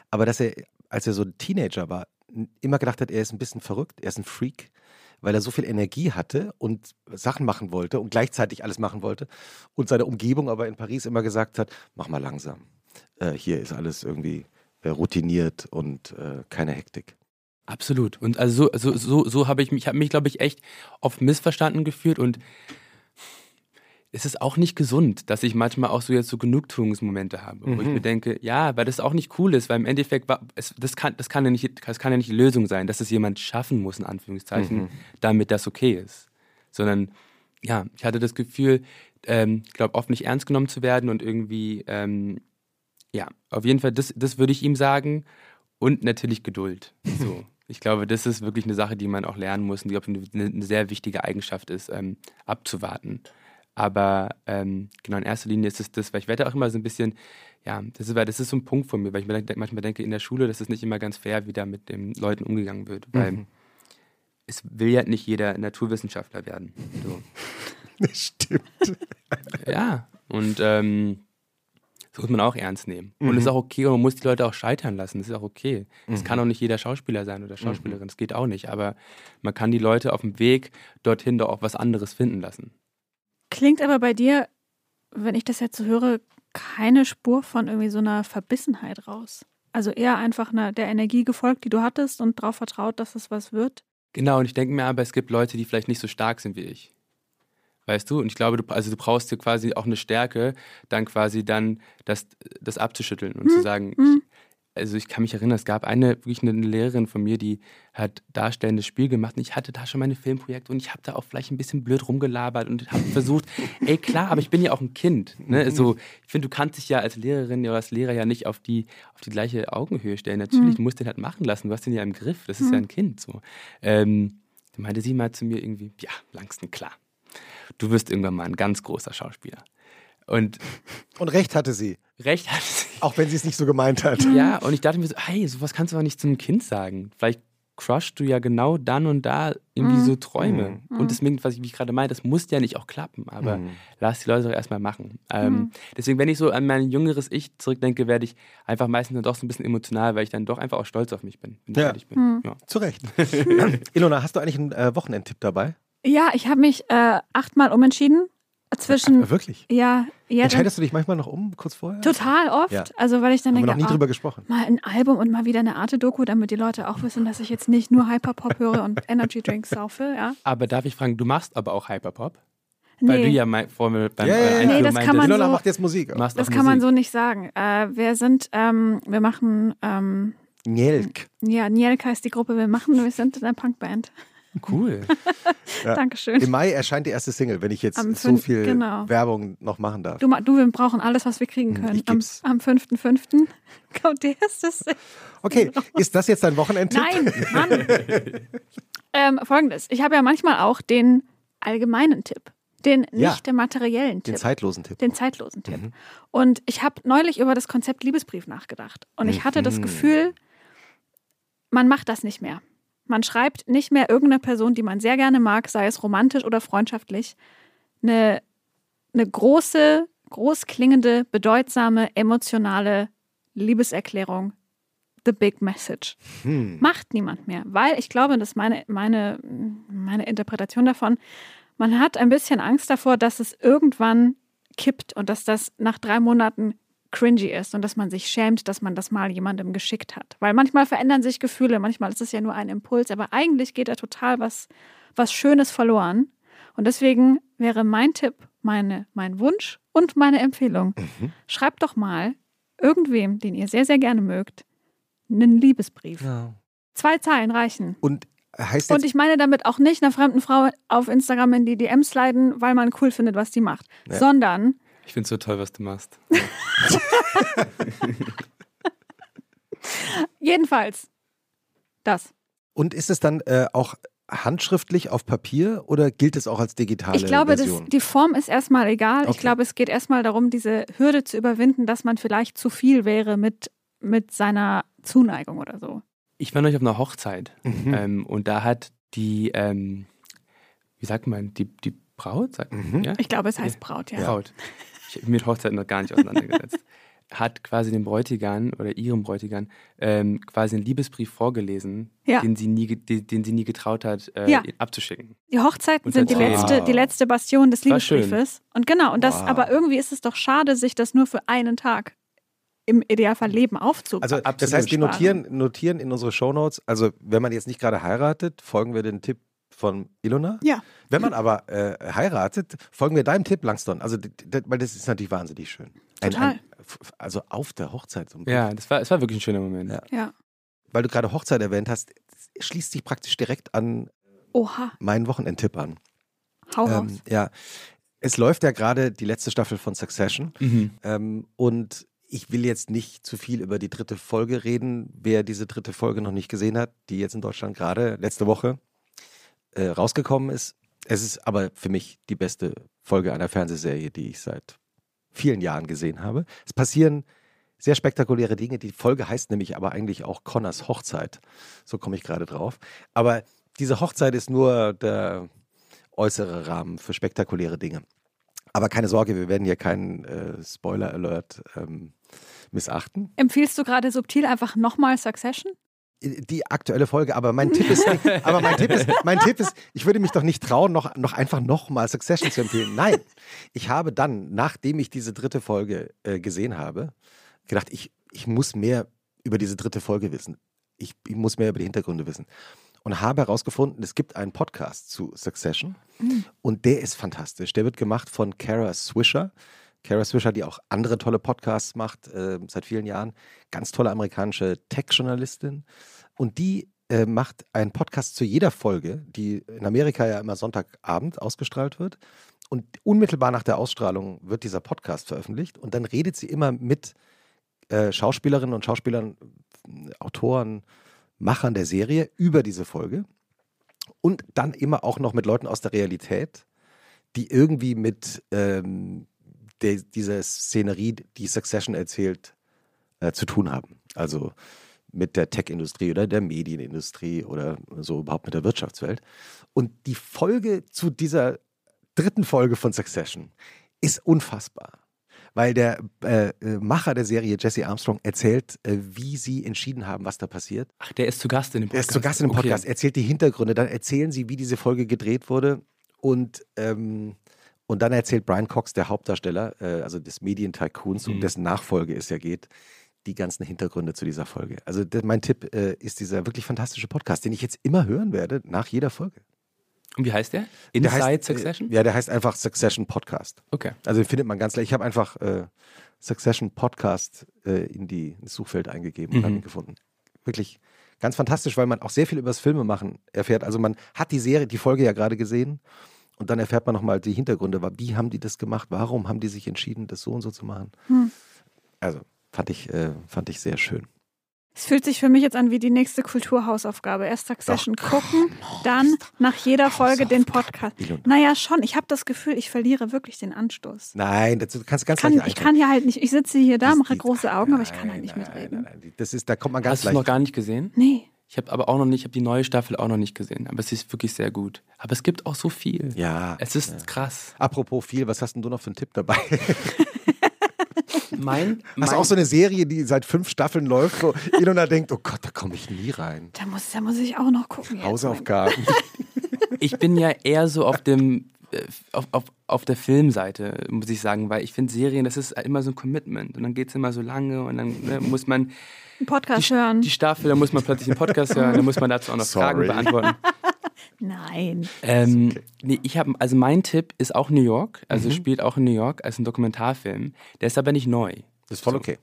Aber dass er, als er so ein Teenager war, immer gedacht hat, er ist ein bisschen verrückt, er ist ein Freak, weil er so viel Energie hatte und Sachen machen wollte und gleichzeitig alles machen wollte. Und seine Umgebung aber in Paris immer gesagt hat, mach mal langsam. Äh, hier ist alles irgendwie äh, routiniert und äh, keine Hektik. Absolut. Und also so, so, so, so habe ich mich, ich habe mich, glaube ich, echt oft missverstanden gefühlt und es ist auch nicht gesund, dass ich manchmal auch so jetzt so Genugtuungsmomente habe, wo mhm. ich mir denke, ja, weil das auch nicht cool ist, weil im Endeffekt war, es, das, kann, das, kann ja nicht, das kann ja nicht die Lösung sein, dass es jemand schaffen muss, in Anführungszeichen, mhm. damit das okay ist. Sondern, ja, ich hatte das Gefühl, ähm, ich glaube, oft nicht ernst genommen zu werden und irgendwie, ähm, ja, auf jeden Fall, das, das würde ich ihm sagen und natürlich Geduld. So. [LAUGHS] Ich glaube, das ist wirklich eine Sache, die man auch lernen muss und die, glaube ich, eine, eine sehr wichtige Eigenschaft ist, ähm, abzuwarten. Aber ähm, genau, in erster Linie ist es das, weil ich werde auch immer so ein bisschen, ja, das ist, weil das ist so ein Punkt von mir, weil ich manchmal denke, in der Schule, das ist nicht immer ganz fair, wie da mit den Leuten umgegangen wird. Weil mhm. es will ja nicht jeder Naturwissenschaftler werden. So. [LAUGHS] Das stimmt. [LAUGHS] Ja, und ähm, das muss man auch ernst nehmen. Mhm. Und es ist auch okay, und man muss die Leute auch scheitern lassen. Das ist auch okay. Es mhm. kann auch nicht jeder Schauspieler sein oder Schauspielerin. Mhm. Das geht auch nicht. Aber man kann die Leute auf dem Weg dorthin doch auch was anderes finden lassen. Klingt aber bei dir, wenn ich das jetzt so höre, keine Spur von irgendwie so einer Verbissenheit raus. Also eher einfach einer, der Energie gefolgt, die du hattest und darauf vertraut, dass es was wird. Genau, und ich denke mir aber, es gibt Leute, die vielleicht nicht so stark sind wie ich. Weißt du? Und ich glaube, du, also du brauchst dir quasi auch eine Stärke, dann quasi dann das, das abzuschütteln und hm. zu sagen, hm also ich kann mich erinnern, es gab eine, wirklich eine Lehrerin von mir, die hat darstellendes Spiel gemacht und ich hatte da schon meine Filmprojekte und ich habe da auch vielleicht ein bisschen blöd rumgelabert und habe versucht, [LAUGHS] ey klar, aber ich bin ja auch ein Kind. Ne? Also ich finde, du kannst dich ja als Lehrerin oder als Lehrer ja nicht auf die, auf die gleiche Augenhöhe stellen. Natürlich, mhm. du musst den halt machen lassen, du hast den ja im Griff, das ist mhm. ja ein Kind. So. Ähm, dann meinte sie mal zu mir irgendwie, ja, Langston, klar, du wirst irgendwann mal ein ganz großer Schauspieler. Und Und recht hatte sie, recht hat sie. auch wenn sie es nicht so gemeint hat. Ja, und ich dachte mir so, hey, sowas kannst du doch nicht zu einem Kind sagen. Vielleicht crushst du ja genau dann und da irgendwie so Träume. Und deswegen, was ich, wie ich gerade meinte, das muss ja nicht auch klappen, aber Mhm. lass die Leute doch erstmal machen. Ähm, Deswegen, wenn ich so an mein jüngeres Ich zurückdenke, werde ich einfach meistens dann doch so ein bisschen emotional, weil ich dann doch einfach auch stolz auf mich bin, wenn ich Ja. ehrlich bin. Ja. Zu Recht. [LAUGHS] Ilona, hast du eigentlich einen äh, Wochenendtipp dabei? Ja, ich habe mich äh, achtmal umentschieden. Zwischen, Äh, wirklich? ja, ja, Entscheidest du dich manchmal noch um, kurz vorher? total oft. Ja. Also, weil ich dann Haben wir denke, noch nie ah, drüber gesprochen. mal ein Album und mal wieder eine Arte-Doku, damit die Leute auch wissen, dass ich jetzt nicht nur Hyperpop höre und Energy Drinks saufe, ja. Aber darf ich fragen, du machst aber auch Hyperpop? Weil du Nee, ja mein, vor mir beim Ja, ja, äh, ja. Einführen Nee, das kann man so- macht jetzt Musik. das kann man so nicht sagen. Äh, wir sind, ähm, wir machen, ähm, Njelk. ja, Nielka ist die Gruppe, wir machen, wir sind eine Punkband. Cool. [LAUGHS] Ja. Dankeschön. Im Mai erscheint die erste Single, wenn ich jetzt Am so fünf- viel genau. Werbung noch machen darf. Du, du, wir brauchen alles, was wir kriegen Hm, können. Am, am 5.5. [LAUGHS] kommt die erste Single. Okay, [LAUGHS] ist das jetzt dein Wochenendtipp? Nein, Mann. ähm, Folgendes. Ich habe ja manchmal auch den allgemeinen Tipp. Den Ja. nicht materiellen Den Tipp. zeitlosen Tipp. Den zeitlosen Tipp. Und ich habe neulich über das Konzept Liebesbrief nachgedacht. Und ich hatte das Mhm. Gefühl, man macht das nicht mehr. Man schreibt nicht mehr irgendeiner Person, die man sehr gerne mag, sei es romantisch oder freundschaftlich, eine, eine große, groß klingende, bedeutsame, emotionale Liebeserklärung. The big message. Hm. Macht niemand mehr. Weil ich glaube, das ist meine, meine, meine Interpretation davon. Man hat ein bisschen Angst davor, dass es irgendwann kippt und dass das nach drei Monaten cringy ist und dass man sich schämt, dass man das mal jemandem geschickt hat. Weil manchmal verändern sich Gefühle, manchmal ist es ja nur ein Impuls, aber eigentlich geht da total was, was Schönes verloren. Und deswegen wäre mein Tipp, meine, mein Wunsch und meine Empfehlung, schreibt doch mal irgendwem, den ihr sehr, sehr gerne mögt, einen Liebesbrief. Ja. Zwei Zeilen reichen. Und heißt Und ich meine damit auch nicht einer fremden Frau auf Instagram in die DMs sliden, weil man cool findet, was die macht, Ja. sondern Ich finde es so toll, was du machst. [LAUGHS] jedenfalls das. und ist es dann äh, auch handschriftlich auf Papier oder gilt es auch als digitale Ich glaube, das, die Form ist erstmal egal. Ich Okay. glaube, es geht erstmal darum, diese Hürde zu überwinden, dass man vielleicht zu viel wäre mit, mit seiner Zuneigung oder so. Ich war neulich auf einer Hochzeit Mhm. ähm, und da hat die, ähm, wie sagt man, die, die Braut, sagt Mhm. ja? Ich glaube, es heißt Braut, ja. Braut. Ich habe mich mit Hochzeiten noch gar nicht auseinandergesetzt. [LAUGHS] hat quasi dem Bräutigam oder ihrem Bräutigam ähm, quasi einen Liebesbrief vorgelesen, Ja. den, sie nie, den, den sie nie getraut hat, äh, Ja. abzuschicken. Die Hochzeiten Und sind die letzte, die letzte Bastion des. Liebesbriefes. Und genau, und das, Wow. aber irgendwie ist es doch schade, sich das nur für einen Tag im Idealfall Leben aufzubauen. Also das heißt, wir notieren, notieren in unsere Shownotes, also wenn man jetzt nicht gerade heiratet, folgen wir den Tipp von Ilona. ja. Wenn man aber äh, heiratet, folgen wir deinem Tipp, Langston. Also, weil das ist natürlich wahnsinnig schön. Total. f- also auf der Hochzeit. So ein Ja, das war, es war wirklich ein schöner Moment. Ja. Ja. Weil du gerade Hochzeit erwähnt hast, schließt sich praktisch direkt an Oha, meinen Wochenendtipp an. hau raus. Ähm, ja, es läuft ja gerade die letzte Staffel von Succession. Mhm. Ähm, und ich will jetzt nicht zu viel über die dritte Folge reden. Wer diese dritte Folge noch nicht gesehen hat, die jetzt in Deutschland gerade letzte Woche äh, rausgekommen ist. Es ist aber für mich die beste Folge einer Fernsehserie, die ich seit vielen Jahren gesehen habe. Es passieren sehr spektakuläre Dinge. Die Folge heißt nämlich aber eigentlich auch Connors Hochzeit. So komme ich gerade drauf. Aber diese Hochzeit ist nur der äußere Rahmen für spektakuläre Dinge. Aber keine Sorge, wir werden hier keinen äh, Spoiler-Alert ähm, missachten. Empfiehlst du gerade subtil einfach nochmal Succession? Die aktuelle Folge, aber mein Tipp ist, [LAUGHS] aber mein Tipp ist, mein Tipp ist, ich würde mich doch nicht trauen, noch, noch einfach nochmal Succession zu empfehlen. Nein, ich habe dann, nachdem ich diese dritte Folge äh, gesehen habe, gedacht, ich, ich muss mehr über diese dritte Folge wissen. Ich, ich muss mehr über die Hintergründe wissen. Und habe herausgefunden, es gibt einen Podcast zu Succession und der ist fantastisch. Der wird gemacht von Kara Swisher. Kara Swisher, die auch andere tolle Podcasts macht, äh, seit vielen Jahren. Ganz tolle amerikanische Tech-Journalistin. Und die äh, macht einen Podcast zu jeder Folge, die in Amerika ja immer Sonntagabend ausgestrahlt wird. Und unmittelbar nach der Ausstrahlung wird dieser Podcast veröffentlicht. Und dann redet sie immer mit äh, Schauspielerinnen und Schauspielern, Autoren, Machern der Serie über diese Folge. Und dann immer auch noch mit Leuten aus der Realität, die irgendwie mit ähm, der, dieser Szenerie, die Succession erzählt, äh, zu tun haben. Also mit der Tech-Industrie oder der Medienindustrie oder so überhaupt mit der Wirtschaftswelt. Und die Folge zu dieser dritten Folge von Succession ist unfassbar. Weil der äh, äh Macher der Serie, Jesse Armstrong, erzählt, äh, wie sie entschieden haben, was da passiert. Ach, der ist zu Gast in dem Podcast. Der ist zu Gast in dem Podcast, okay. erzählt die Hintergründe, dann erzählen sie, wie diese Folge gedreht wurde und ähm, und dann erzählt Brian Cox, der Hauptdarsteller, äh, also des Medientycoons, mhm. um dessen Nachfolge es ja geht, die ganzen Hintergründe zu dieser Folge. Also das, mein Tipp äh, ist dieser wirklich fantastische Podcast, den ich jetzt immer hören werde nach jeder Folge. Und wie heißt der? Inside der heißt, äh, Succession? Äh, ja, der heißt einfach Succession Podcast. Okay. Also den findet man ganz leicht. Ich habe einfach äh, Succession Podcast äh, in die, ins Suchfeld eingegeben und mhm. habe ihn gefunden. Wirklich ganz fantastisch, weil man auch sehr viel über das Filmemachen erfährt. Also man hat die Serie, die Folge ja gerade gesehen und dann erfährt man nochmal die Hintergründe. Wie haben die das gemacht? Warum haben die sich entschieden, das so und so zu machen? Hm. Also Fand ich, äh, fand ich sehr schön. Es fühlt sich für mich jetzt an wie die nächste Kulturhausaufgabe. Erst Succession Doch. gucken, dann nach jeder Folge den Podcast. Naja, schon. Ich habe das Gefühl, ich verliere wirklich den Anstoß. Nein, das, du kannst ganz kann, Ich kann hier halt nicht, ich sitze hier da, mache große Augen, nein, aber ich kann halt nicht nein, mitreden. Nein, nein, das ist, da kommt man ganz Hast leicht. Hast du noch gar nicht gesehen? Nee. Ich habe aber auch noch nicht, ich habe die neue Staffel auch noch nicht gesehen, aber es ist wirklich sehr gut. Aber es gibt auch so viel. Ja. Es ist ja. krass. Apropos viel, was hast denn du noch für einen Tipp dabei? [LAUGHS] mein, Hast du auch so eine Serie, die seit fünf Staffeln läuft, wo jeder denkt, oh Gott, da komme ich nie rein. Da muss, da muss ich auch noch gucken. Hausaufgaben. Ich bin ja eher so auf dem auf, auf, auf der Filmseite, muss ich sagen, weil ich finde Serien, das ist immer so ein Commitment und dann geht es immer so lange und dann ne, muss man einen Podcast die, hören. Die Staffel, dann muss man plötzlich einen Podcast hören, dann muss man dazu auch noch Sorry. Fragen beantworten. [LAUGHS] Nein. Ähm, nee, ich habe, also mein Tipp ist auch New York, also mhm. spielt auch in New York als ein Dokumentarfilm. Der ist aber nicht neu. Das ist voll okay.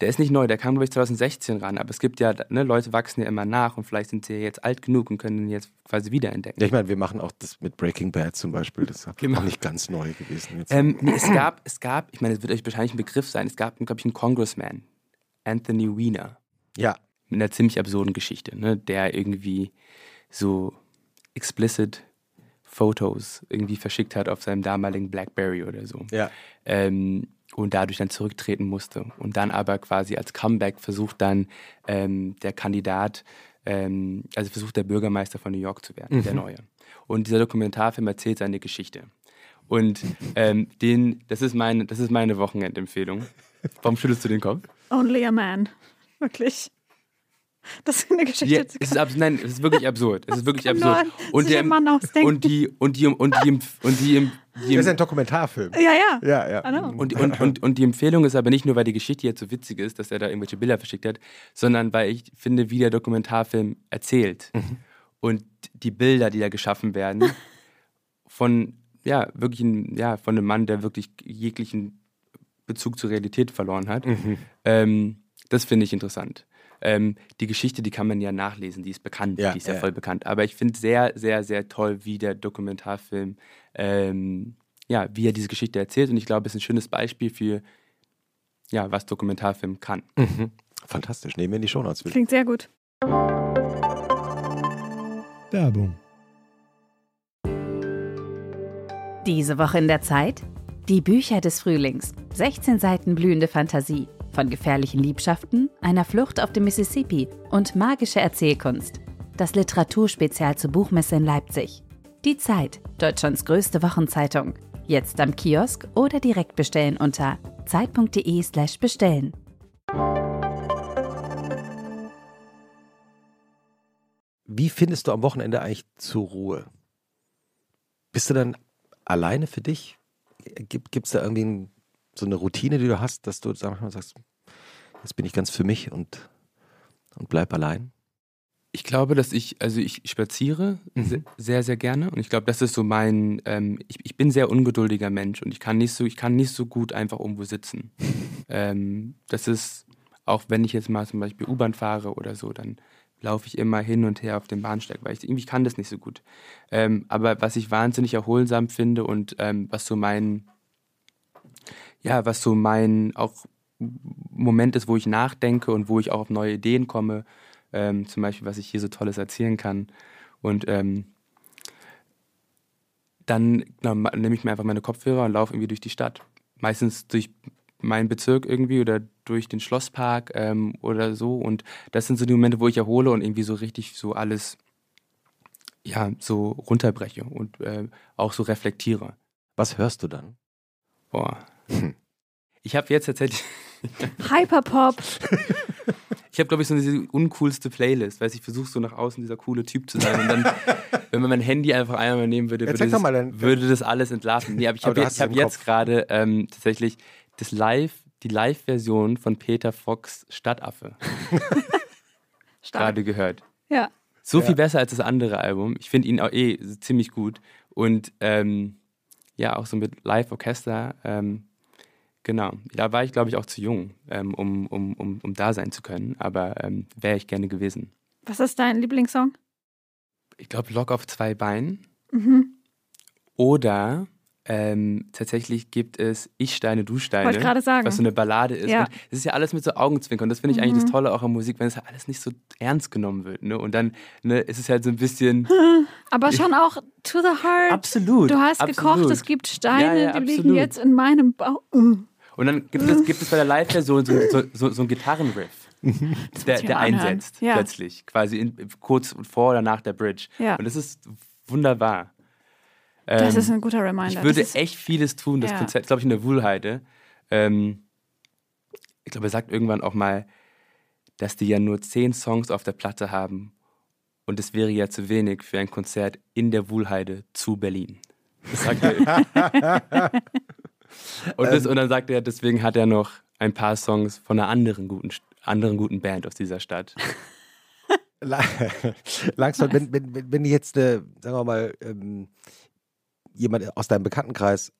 Der ist nicht neu, der kam, glaube ich, 2016 ran. Aber es gibt ja, ne, Leute wachsen ja immer nach und vielleicht sind sie ja jetzt alt genug und können ihn jetzt quasi wiederentdecken. Ja, ich meine, wir machen auch das mit Breaking Bad zum Beispiel. Das ist genau. auch nicht ganz neu gewesen. Ähm, nee, es gab, es gab, ich meine, es wird euch wahrscheinlich ein Begriff sein, es gab, glaube ich, einen Congressman, Anthony Weiner. Ja. Mit einer ziemlich absurden Geschichte, ne, der irgendwie so explicit Fotos irgendwie verschickt hat auf seinem damaligen Blackberry oder so. Ja. Ähm, und dadurch dann zurücktreten musste. Und dann aber quasi als Comeback versucht dann ähm, der Kandidat, ähm, also versucht der Bürgermeister von New York zu werden, mhm. der neue. Und dieser Dokumentarfilm erzählt seine Geschichte. Und ähm, den, das ist, mein, das ist meine Wochenendempfehlung. Warum schüttelst du den Kopf? Only a man. Wirklich. Das ist eine Geschichte. Ja, es ist nein, es ist wirklich absurd. Es ist wirklich [LAUGHS] absurd. Und, der, und die und die und die und die, die, die Das ist ein Dokumentarfilm. Ja, ja. ja, ja. Und, und, und, und die Empfehlung ist aber nicht nur, weil die Geschichte jetzt so witzig ist, dass er da irgendwelche Bilder verschickt hat, sondern weil ich finde, wie der Dokumentarfilm erzählt. Mhm. Und die Bilder, die da geschaffen werden, [LAUGHS] von, ja, wirklich ein, ja, von einem Mann, der wirklich jeglichen Bezug zur Realität verloren hat. Mhm. Ähm, das finde ich interessant. Ähm, die Geschichte, die kann man ja nachlesen, die ist bekannt, ja, die ist ja, ja voll bekannt. Aber ich finde sehr, sehr, sehr toll, wie der Dokumentarfilm, ähm, ja, wie er diese Geschichte erzählt. Und ich glaube, es ist ein schönes Beispiel für, ja, was Dokumentarfilm kann. Mhm. Fantastisch, nehmen wir in die Shownotes. Klingt sehr gut. Werbung. Diese Woche in der Zeit? Die Bücher des Frühlings. 16 Seiten blühende Fantasie von gefährlichen Liebschaften, einer Flucht auf dem Mississippi und magische Erzählkunst. Das Literaturspezial zur Buchmesse in Leipzig. Die Zeit, Deutschlands größte Wochenzeitung. Jetzt am Kiosk oder direkt bestellen unter zeit.de/slash bestellen. Wie findest du am Wochenende eigentlich zur Ruhe? Bist du dann alleine für dich? Gibt es da irgendwie so eine Routine, die du hast, dass du sagst, jetzt bin ich ganz für mich und, und bleib allein? Ich glaube, dass ich, also ich spaziere mhm. sehr, sehr gerne und ich glaube, das ist so mein, ähm, ich, ich bin sehr ungeduldiger Mensch und ich kann nicht so, ich kann nicht so gut einfach irgendwo sitzen. [LAUGHS] ähm, das ist, auch wenn ich jetzt mal zum Beispiel U-Bahn fahre oder so, dann laufe ich immer hin und her auf dem Bahnsteig, weil ich irgendwie kann das nicht so gut. Ähm, aber was ich wahnsinnig erholsam finde und ähm, was so mein, ja, was so mein auch Moment ist, wo ich nachdenke und wo ich auch auf neue Ideen komme. Ähm, zum Beispiel, was ich hier so Tolles erzählen kann. Und ähm, dann na, nehme ich mir einfach meine Kopfhörer und laufe irgendwie durch die Stadt. meistens durch meinen Bezirk irgendwie oder durch den Schlosspark ähm, oder so. Und das sind so die Momente, wo ich erhole und irgendwie so richtig so alles ja, so runterbreche und äh, auch so reflektiere. Was hörst du dann? Boah. Ich habe jetzt tatsächlich. [LAUGHS] Hyperpop. Ich habe, glaube ich, so eine uncoolste Playlist. Weiß ich versuche so nach außen dieser coole Typ zu sein. Und dann, [LAUGHS] wenn man mein Handy einfach einmal nehmen würde, würde, das, würde das alles entlarven. Nee, aber ich habe hab jetzt gerade ähm, tatsächlich das Live, die Live-Version von Peter Fox Stadtaffe [LAUGHS] gerade gehört. Ja. So viel besser als das andere Album. Ich finde ihn auch eh ziemlich gut. Und ähm, ja, auch so mit Live-Orchester. Ähm, genau. Da war ich, glaube ich, auch zu jung, ähm, um, um, um, um da sein zu können. Aber ähm, wäre ich gerne gewesen. Was ist dein Lieblingssong? Ich glaube, Lock auf zwei Beinen. Mhm. Oder ähm, tatsächlich gibt es Ich Steine, Du Steine. Wollte gerade sagen. Was so eine Ballade ist. Ja. das ist ja alles mit so Augenzwinkern. Das finde ich Mhm. eigentlich das Tolle auch an Musik, wenn es halt alles nicht so ernst genommen wird. Ne? Und dann ne, ist es halt so ein bisschen. [LAUGHS] Aber schon auch to the heart. absolut. Du hast absolut. gekocht, es gibt Steine, Ja, ja, die liegen absolut. jetzt in meinem Bauch. Und dann gibt es, gibt es bei der Live-Version so, so, so, so einen Gitarrenriff, [LAUGHS] der, der einsetzt Ja. plötzlich, quasi in, kurz vor oder nach der Bridge. Ja. Und das ist wunderbar. Das Ähm, ist ein guter Reminder. Ich würde das ist, echt vieles tun. Das Ja. Konzert, glaube ich, in der Wuhlheide. Ähm, ich glaube, er sagt irgendwann auch mal, dass die ja nur zehn Songs auf der Platte haben. Und es wäre ja zu wenig für ein Konzert in der Wuhlheide zu Berlin. Das sagt er. [LAUGHS] [LAUGHS] und, das, und dann sagt er, deswegen hat er noch ein paar Songs von einer anderen guten, anderen guten Band aus dieser Stadt. La- [LAUGHS] Langsam, wenn, wenn, wenn- jetzt, äh, sagen wir mal, ähm, jemand aus deinem Bekanntenkreis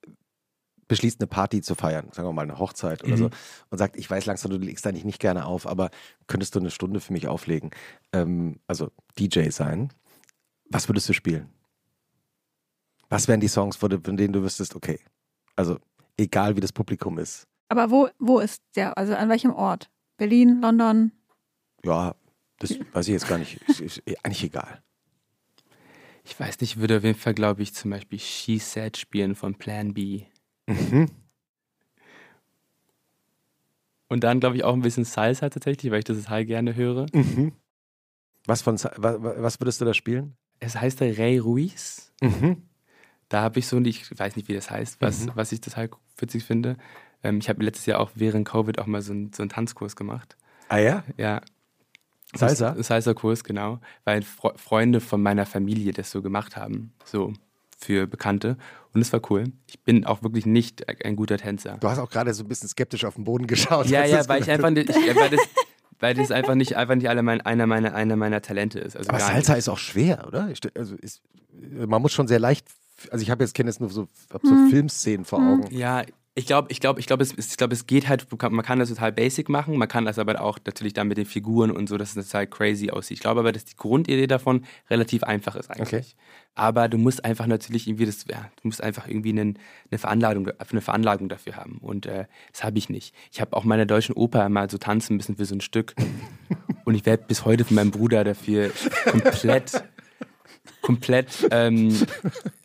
beschließt, eine Party zu feiern, sagen wir mal eine Hochzeit oder Mhm. so, und sagt, ich weiß langsam, du legst da nicht, nicht gerne auf, aber könntest du eine Stunde für mich auflegen, ähm, also DJ sein, was würdest du spielen? Was wären die Songs, von denen du wüsstest, okay, also egal wie das Publikum ist, aber wo, wo ist der? Also an welchem Ort? Berlin, London? ja, das weiß ich jetzt gar nicht, ist, ist eigentlich egal. Ich weiß nicht, ich würde auf jeden Fall, glaube ich, zum Beispiel She Said spielen von Plan B. Mhm. Und dann, glaube ich, auch ein bisschen Salsa tatsächlich, weil ich das total gerne höre. Mhm. Was, von, Sa- wa- wa- was würdest du da spielen? Es heißt der Rey Ruiz. Mhm. Da habe ich so, ich weiß nicht, wie das heißt, was, Mhm. was ich total witzig finde. Ähm, ich habe letztes Jahr auch während Covid auch mal so, einen- so einen Tanzkurs gemacht. Ah ja? Ja. Salsa? Salsa-Kurs, genau. Weil Fre Freunde von meiner Familie das so gemacht haben. So für Bekannte. Und es war cool. Ich bin auch wirklich nicht ein guter Tänzer. Du hast auch gerade so ein bisschen skeptisch auf den Boden geschaut. Ja, ja, weil ich einfach nicht, ich, weil das, [LAUGHS] weil das einfach nicht, einfach nicht alle mein, einer, meiner, einer meiner Talente ist. Also Aber Salsa nicht. ist auch schwer, oder? Also ist, man muss schon sehr leicht, also ich habe jetzt kenne jetzt nur so, hab so Hm. Filmszenen vor Augen. Ja, ich glaube, ich glaube, ich glaube, es, ich glaube, es geht halt, man kann das total basic machen, man kann das aber auch natürlich dann mit den Figuren und so, dass es total crazy aussieht. Ich glaube aber, dass die Grundidee davon relativ einfach ist eigentlich. Okay. Aber du musst einfach natürlich irgendwie das, ja, du musst einfach irgendwie einen, eine Veranlagung, eine Veranlagung dafür haben. Und äh, das habe ich nicht. Ich habe auch meiner deutschen Oper mal so tanzen müssen für so ein Stück. [LAUGHS] und ich werde bis heute von meinem Bruder dafür komplett komplett ähm,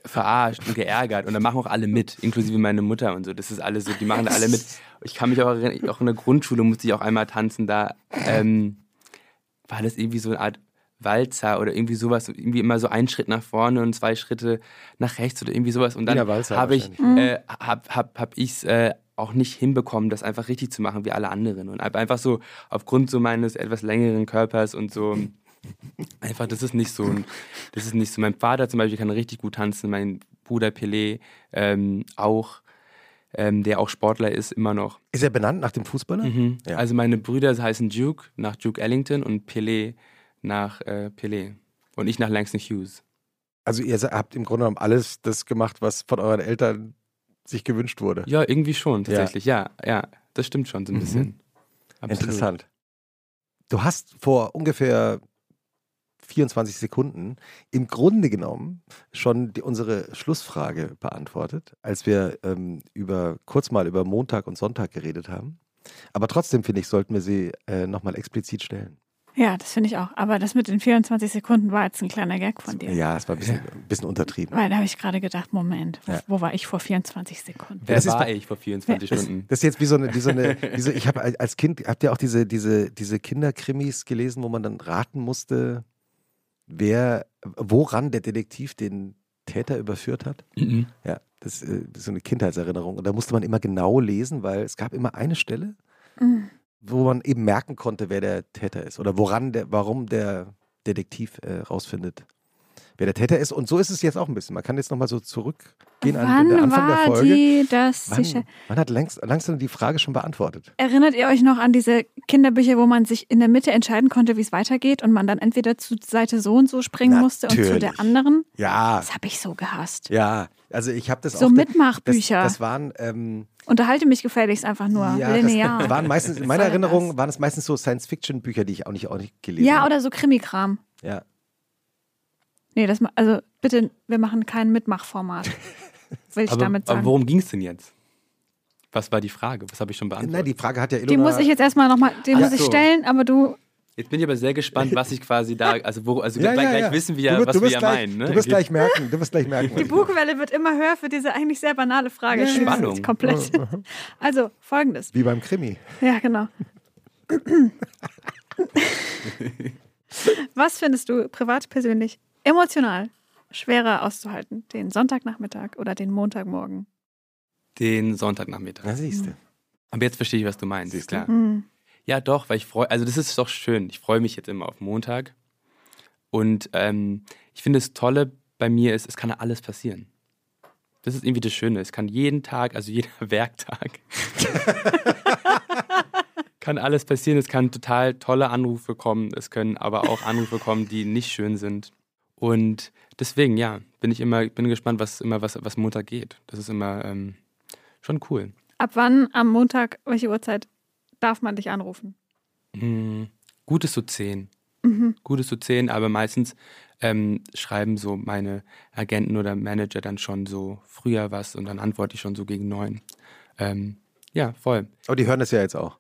verarscht und geärgert. Und dann machen auch alle mit, inklusive meine Mutter und so. Das ist alles so, die machen da alle mit. Ich kann mich auch erinnern, auch in der Grundschule musste ich auch einmal tanzen. Da ähm, war das irgendwie so eine Art Walzer oder irgendwie sowas. Irgendwie immer so ein Schritt nach vorne und zwei Schritte nach rechts oder irgendwie sowas. Und dann habe ich äh, hab, hab, hab ich's, äh, auch nicht hinbekommen, das einfach richtig zu machen wie alle anderen. Und einfach so aufgrund so meines etwas längeren Körpers und so einfach, das ist nicht so ein, das ist nicht so. Mein Vater zum Beispiel kann richtig gut tanzen, mein Bruder Pelé ähm, auch, ähm, der auch Sportler ist, immer noch. Ist er benannt nach dem Fußballer? Mhm. Ja. Also meine Brüder heißen Duke nach Duke Ellington und Pelé nach äh, Pelé. Und ich nach Langston Hughes. Also ihr habt im Grunde genommen alles das gemacht, was von euren Eltern sich gewünscht wurde. Ja, irgendwie schon, tatsächlich. Ja, ja, das stimmt schon so ein Mhm. bisschen. Absolut. Interessant. Du hast vor ungefähr 24 Sekunden im Grunde genommen schon die, unsere Schlussfrage beantwortet, als wir ähm, über kurz mal über Montag und Sonntag geredet haben. Aber trotzdem finde ich, sollten wir sie äh, nochmal explizit stellen. Ja, das finde ich auch. Aber das mit den 24 Sekunden war jetzt ein kleiner Gag von dir. Ja, es war ein bisschen, ein bisschen untertrieben. Weil da habe ich gerade gedacht, Moment, wo, Ja. wo war ich vor 24 Sekunden? Wer Das war ich vor 24 Das, Stunden? das ist jetzt wie so eine, wie so eine diese, ich habe als Kind, habt ihr auch diese, diese, diese Kinderkrimis gelesen, wo man dann raten musste, wer, woran der Detektiv den Täter überführt hat? Mhm. Ja, das, äh, das ist so eine Kindheitserinnerung. Und da musste man immer genau lesen, weil es gab immer eine Stelle, Mhm. wo man eben merken konnte, wer der Täter ist oder woran der, warum der Detektiv äh, rausfindet, wer der Täter ist. Und so ist es jetzt auch ein bisschen. Man kann jetzt nochmal so zurückgehen an Wann den Anfang der war Folge. die das? sicher- Wann, wann hat längst, langsam die Frage schon beantwortet? Erinnert ihr euch noch an diese Kinderbücher, wo man sich in der Mitte entscheiden konnte, wie es weitergeht und man dann entweder zu Seite so und so springen musste und zu der Natürlich. anderen? Ja, Das habe ich so gehasst. ja. Also ich habe das So auch. Mitmachbücher. Das, das waren. Ähm, Unterhalte mich gefälligst einfach nur. ja, linear. das [LAUGHS] waren meistens, in meiner Erinnerung das? waren es meistens so Science-Fiction-Bücher, die ich auch nicht, auch nicht gelesen Ja, habe. oder so Krimikram. Ja. Nee, das also bitte, wir machen kein Mitmachformat. [LAUGHS] Will ich Aber, damit aber sagen. worum ging es denn jetzt? Was war die Frage? Was habe ich schon beantwortet? Nein, die Frage hat ja Ilona. die muss ich jetzt erstmal nochmal, den Ach muss ich so. stellen, aber du, Jetzt bin ich aber sehr gespannt, was ich quasi da, also, wo, also ja, gleich, ja, gleich ja. wissen Du wir, wirst- was du wir wirst ja gleich, meinen. Ne? Du wirst gleich merken, du wirst gleich merken. die ich- Bugwelle wird immer höher für diese eigentlich sehr banale Frage. Ja, Ich ja. Spannung. komplett. Also, folgendes. Wie beim Krimi. Ja, genau. [LAUGHS] Was findest du privat persönlich emotional schwerer auszuhalten? Den Sonntagnachmittag oder den Montagmorgen? Den Sonntagnachmittag. Na, siehst du. Aber jetzt verstehe ich, was du meinst. Siehst? Klar. Hm. Ja, doch, weil ich freue, also das ist doch schön. Ich freue mich jetzt immer auf Montag. Und ähm, ich finde das Tolle bei mir ist, es kann alles passieren. Das ist irgendwie das Schöne. Es kann jeden Tag, also [LAUGHS] jeder Werktag, [LAUGHS] kann alles passieren. Es kann total tolle Anrufe kommen. Es können aber auch Anrufe kommen, die nicht schön sind. Und deswegen, ja, bin ich immer, bin gespannt, was immer was, was Montag geht. Das ist immer ähm, schon cool. Ab wann am Montag, welche Uhrzeit darf man dich anrufen? Hm, gut ist so 10. Mhm. Gut ist so 10, aber meistens ähm, schreiben so meine Agenten oder Manager dann schon so früher was und dann antworte ich schon so gegen 9. Ähm, ja, voll. Aber die hören das ja jetzt auch.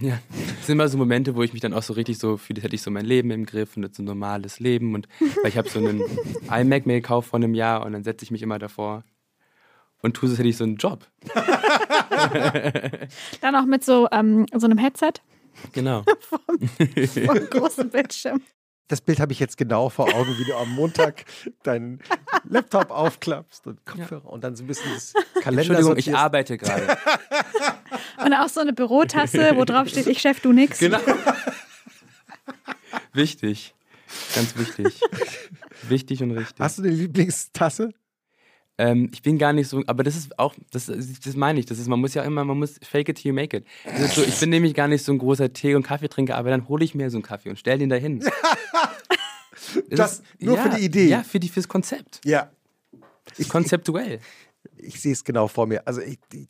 Ja, es sind immer so Momente, wo ich mich dann auch so richtig so fühle, hätte ich so mein Leben im Griff und jetzt ein normales Leben. Und weil ich habe so einen [LAUGHS] iMac mir gekauft vor einem Jahr und dann setze ich mich immer davor und tue so, als hätte ich so einen Job. [LAUGHS] Dann auch mit so, ähm, so einem Headset Genau. [LAUGHS] vor einem großen Bildschirm. Das Bild habe ich jetzt genau vor Augen, wie du am Montag deinen Laptop aufklappst und Kopfhörer und dann so ein bisschen das Kalender Entschuldigung, ich sortierst. arbeite gerade. [LAUGHS] Und auch so eine Bürotasse, wo drauf steht, ich Chef, du nix. Genau. wichtig. Ganz wichtig. Wichtig und richtig. Hast du eine Lieblingstasse? Ähm, ich bin gar nicht so, aber das ist auch, das, das meine ich, das ist, man muss ja immer, man muss fake it till you make it. Das ist so, ich bin nämlich gar nicht so ein großer Tee- und Kaffeetrinker, aber dann hole ich mir so einen Kaffee und stell den dahin. [LAUGHS] Das nur ja, für die Idee. Ja, für die, fürs Konzept. Ja. Das ist konzeptuell. Ich sehe es genau vor mir. Also ich, die,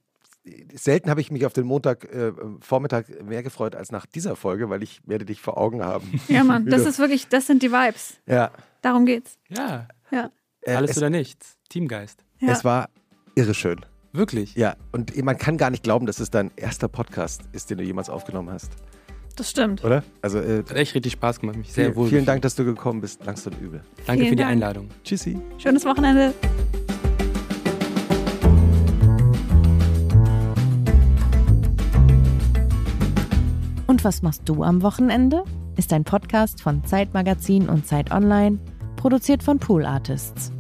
selten habe ich mich auf den Montag äh, Vormittag mehr gefreut als nach dieser Folge, weil ich werde dich vor Augen haben. Ja, Mann, das ist wirklich, das sind die Vibes. Ja. Darum geht's. Ja. Ja. Äh, Alles es, oder nichts. Teamgeist. Ja. es war irre schön. Wirklich. Ja, und man kann gar nicht glauben, dass es dein erster Podcast ist, den du jemals aufgenommen hast, Das stimmt. oder? Also äh, Hat echt richtig Spaß gemacht, mich sehr vielen, wohl. vielen Dank, dass du gekommen bist. Langsam übel. Danke Vielen für die Dank. Einladung. Tschüssi. Schönes Wochenende. Und was machst du am Wochenende? Ist ein Podcast von Zeitmagazin und Zeit Online, produziert von Pool Artists.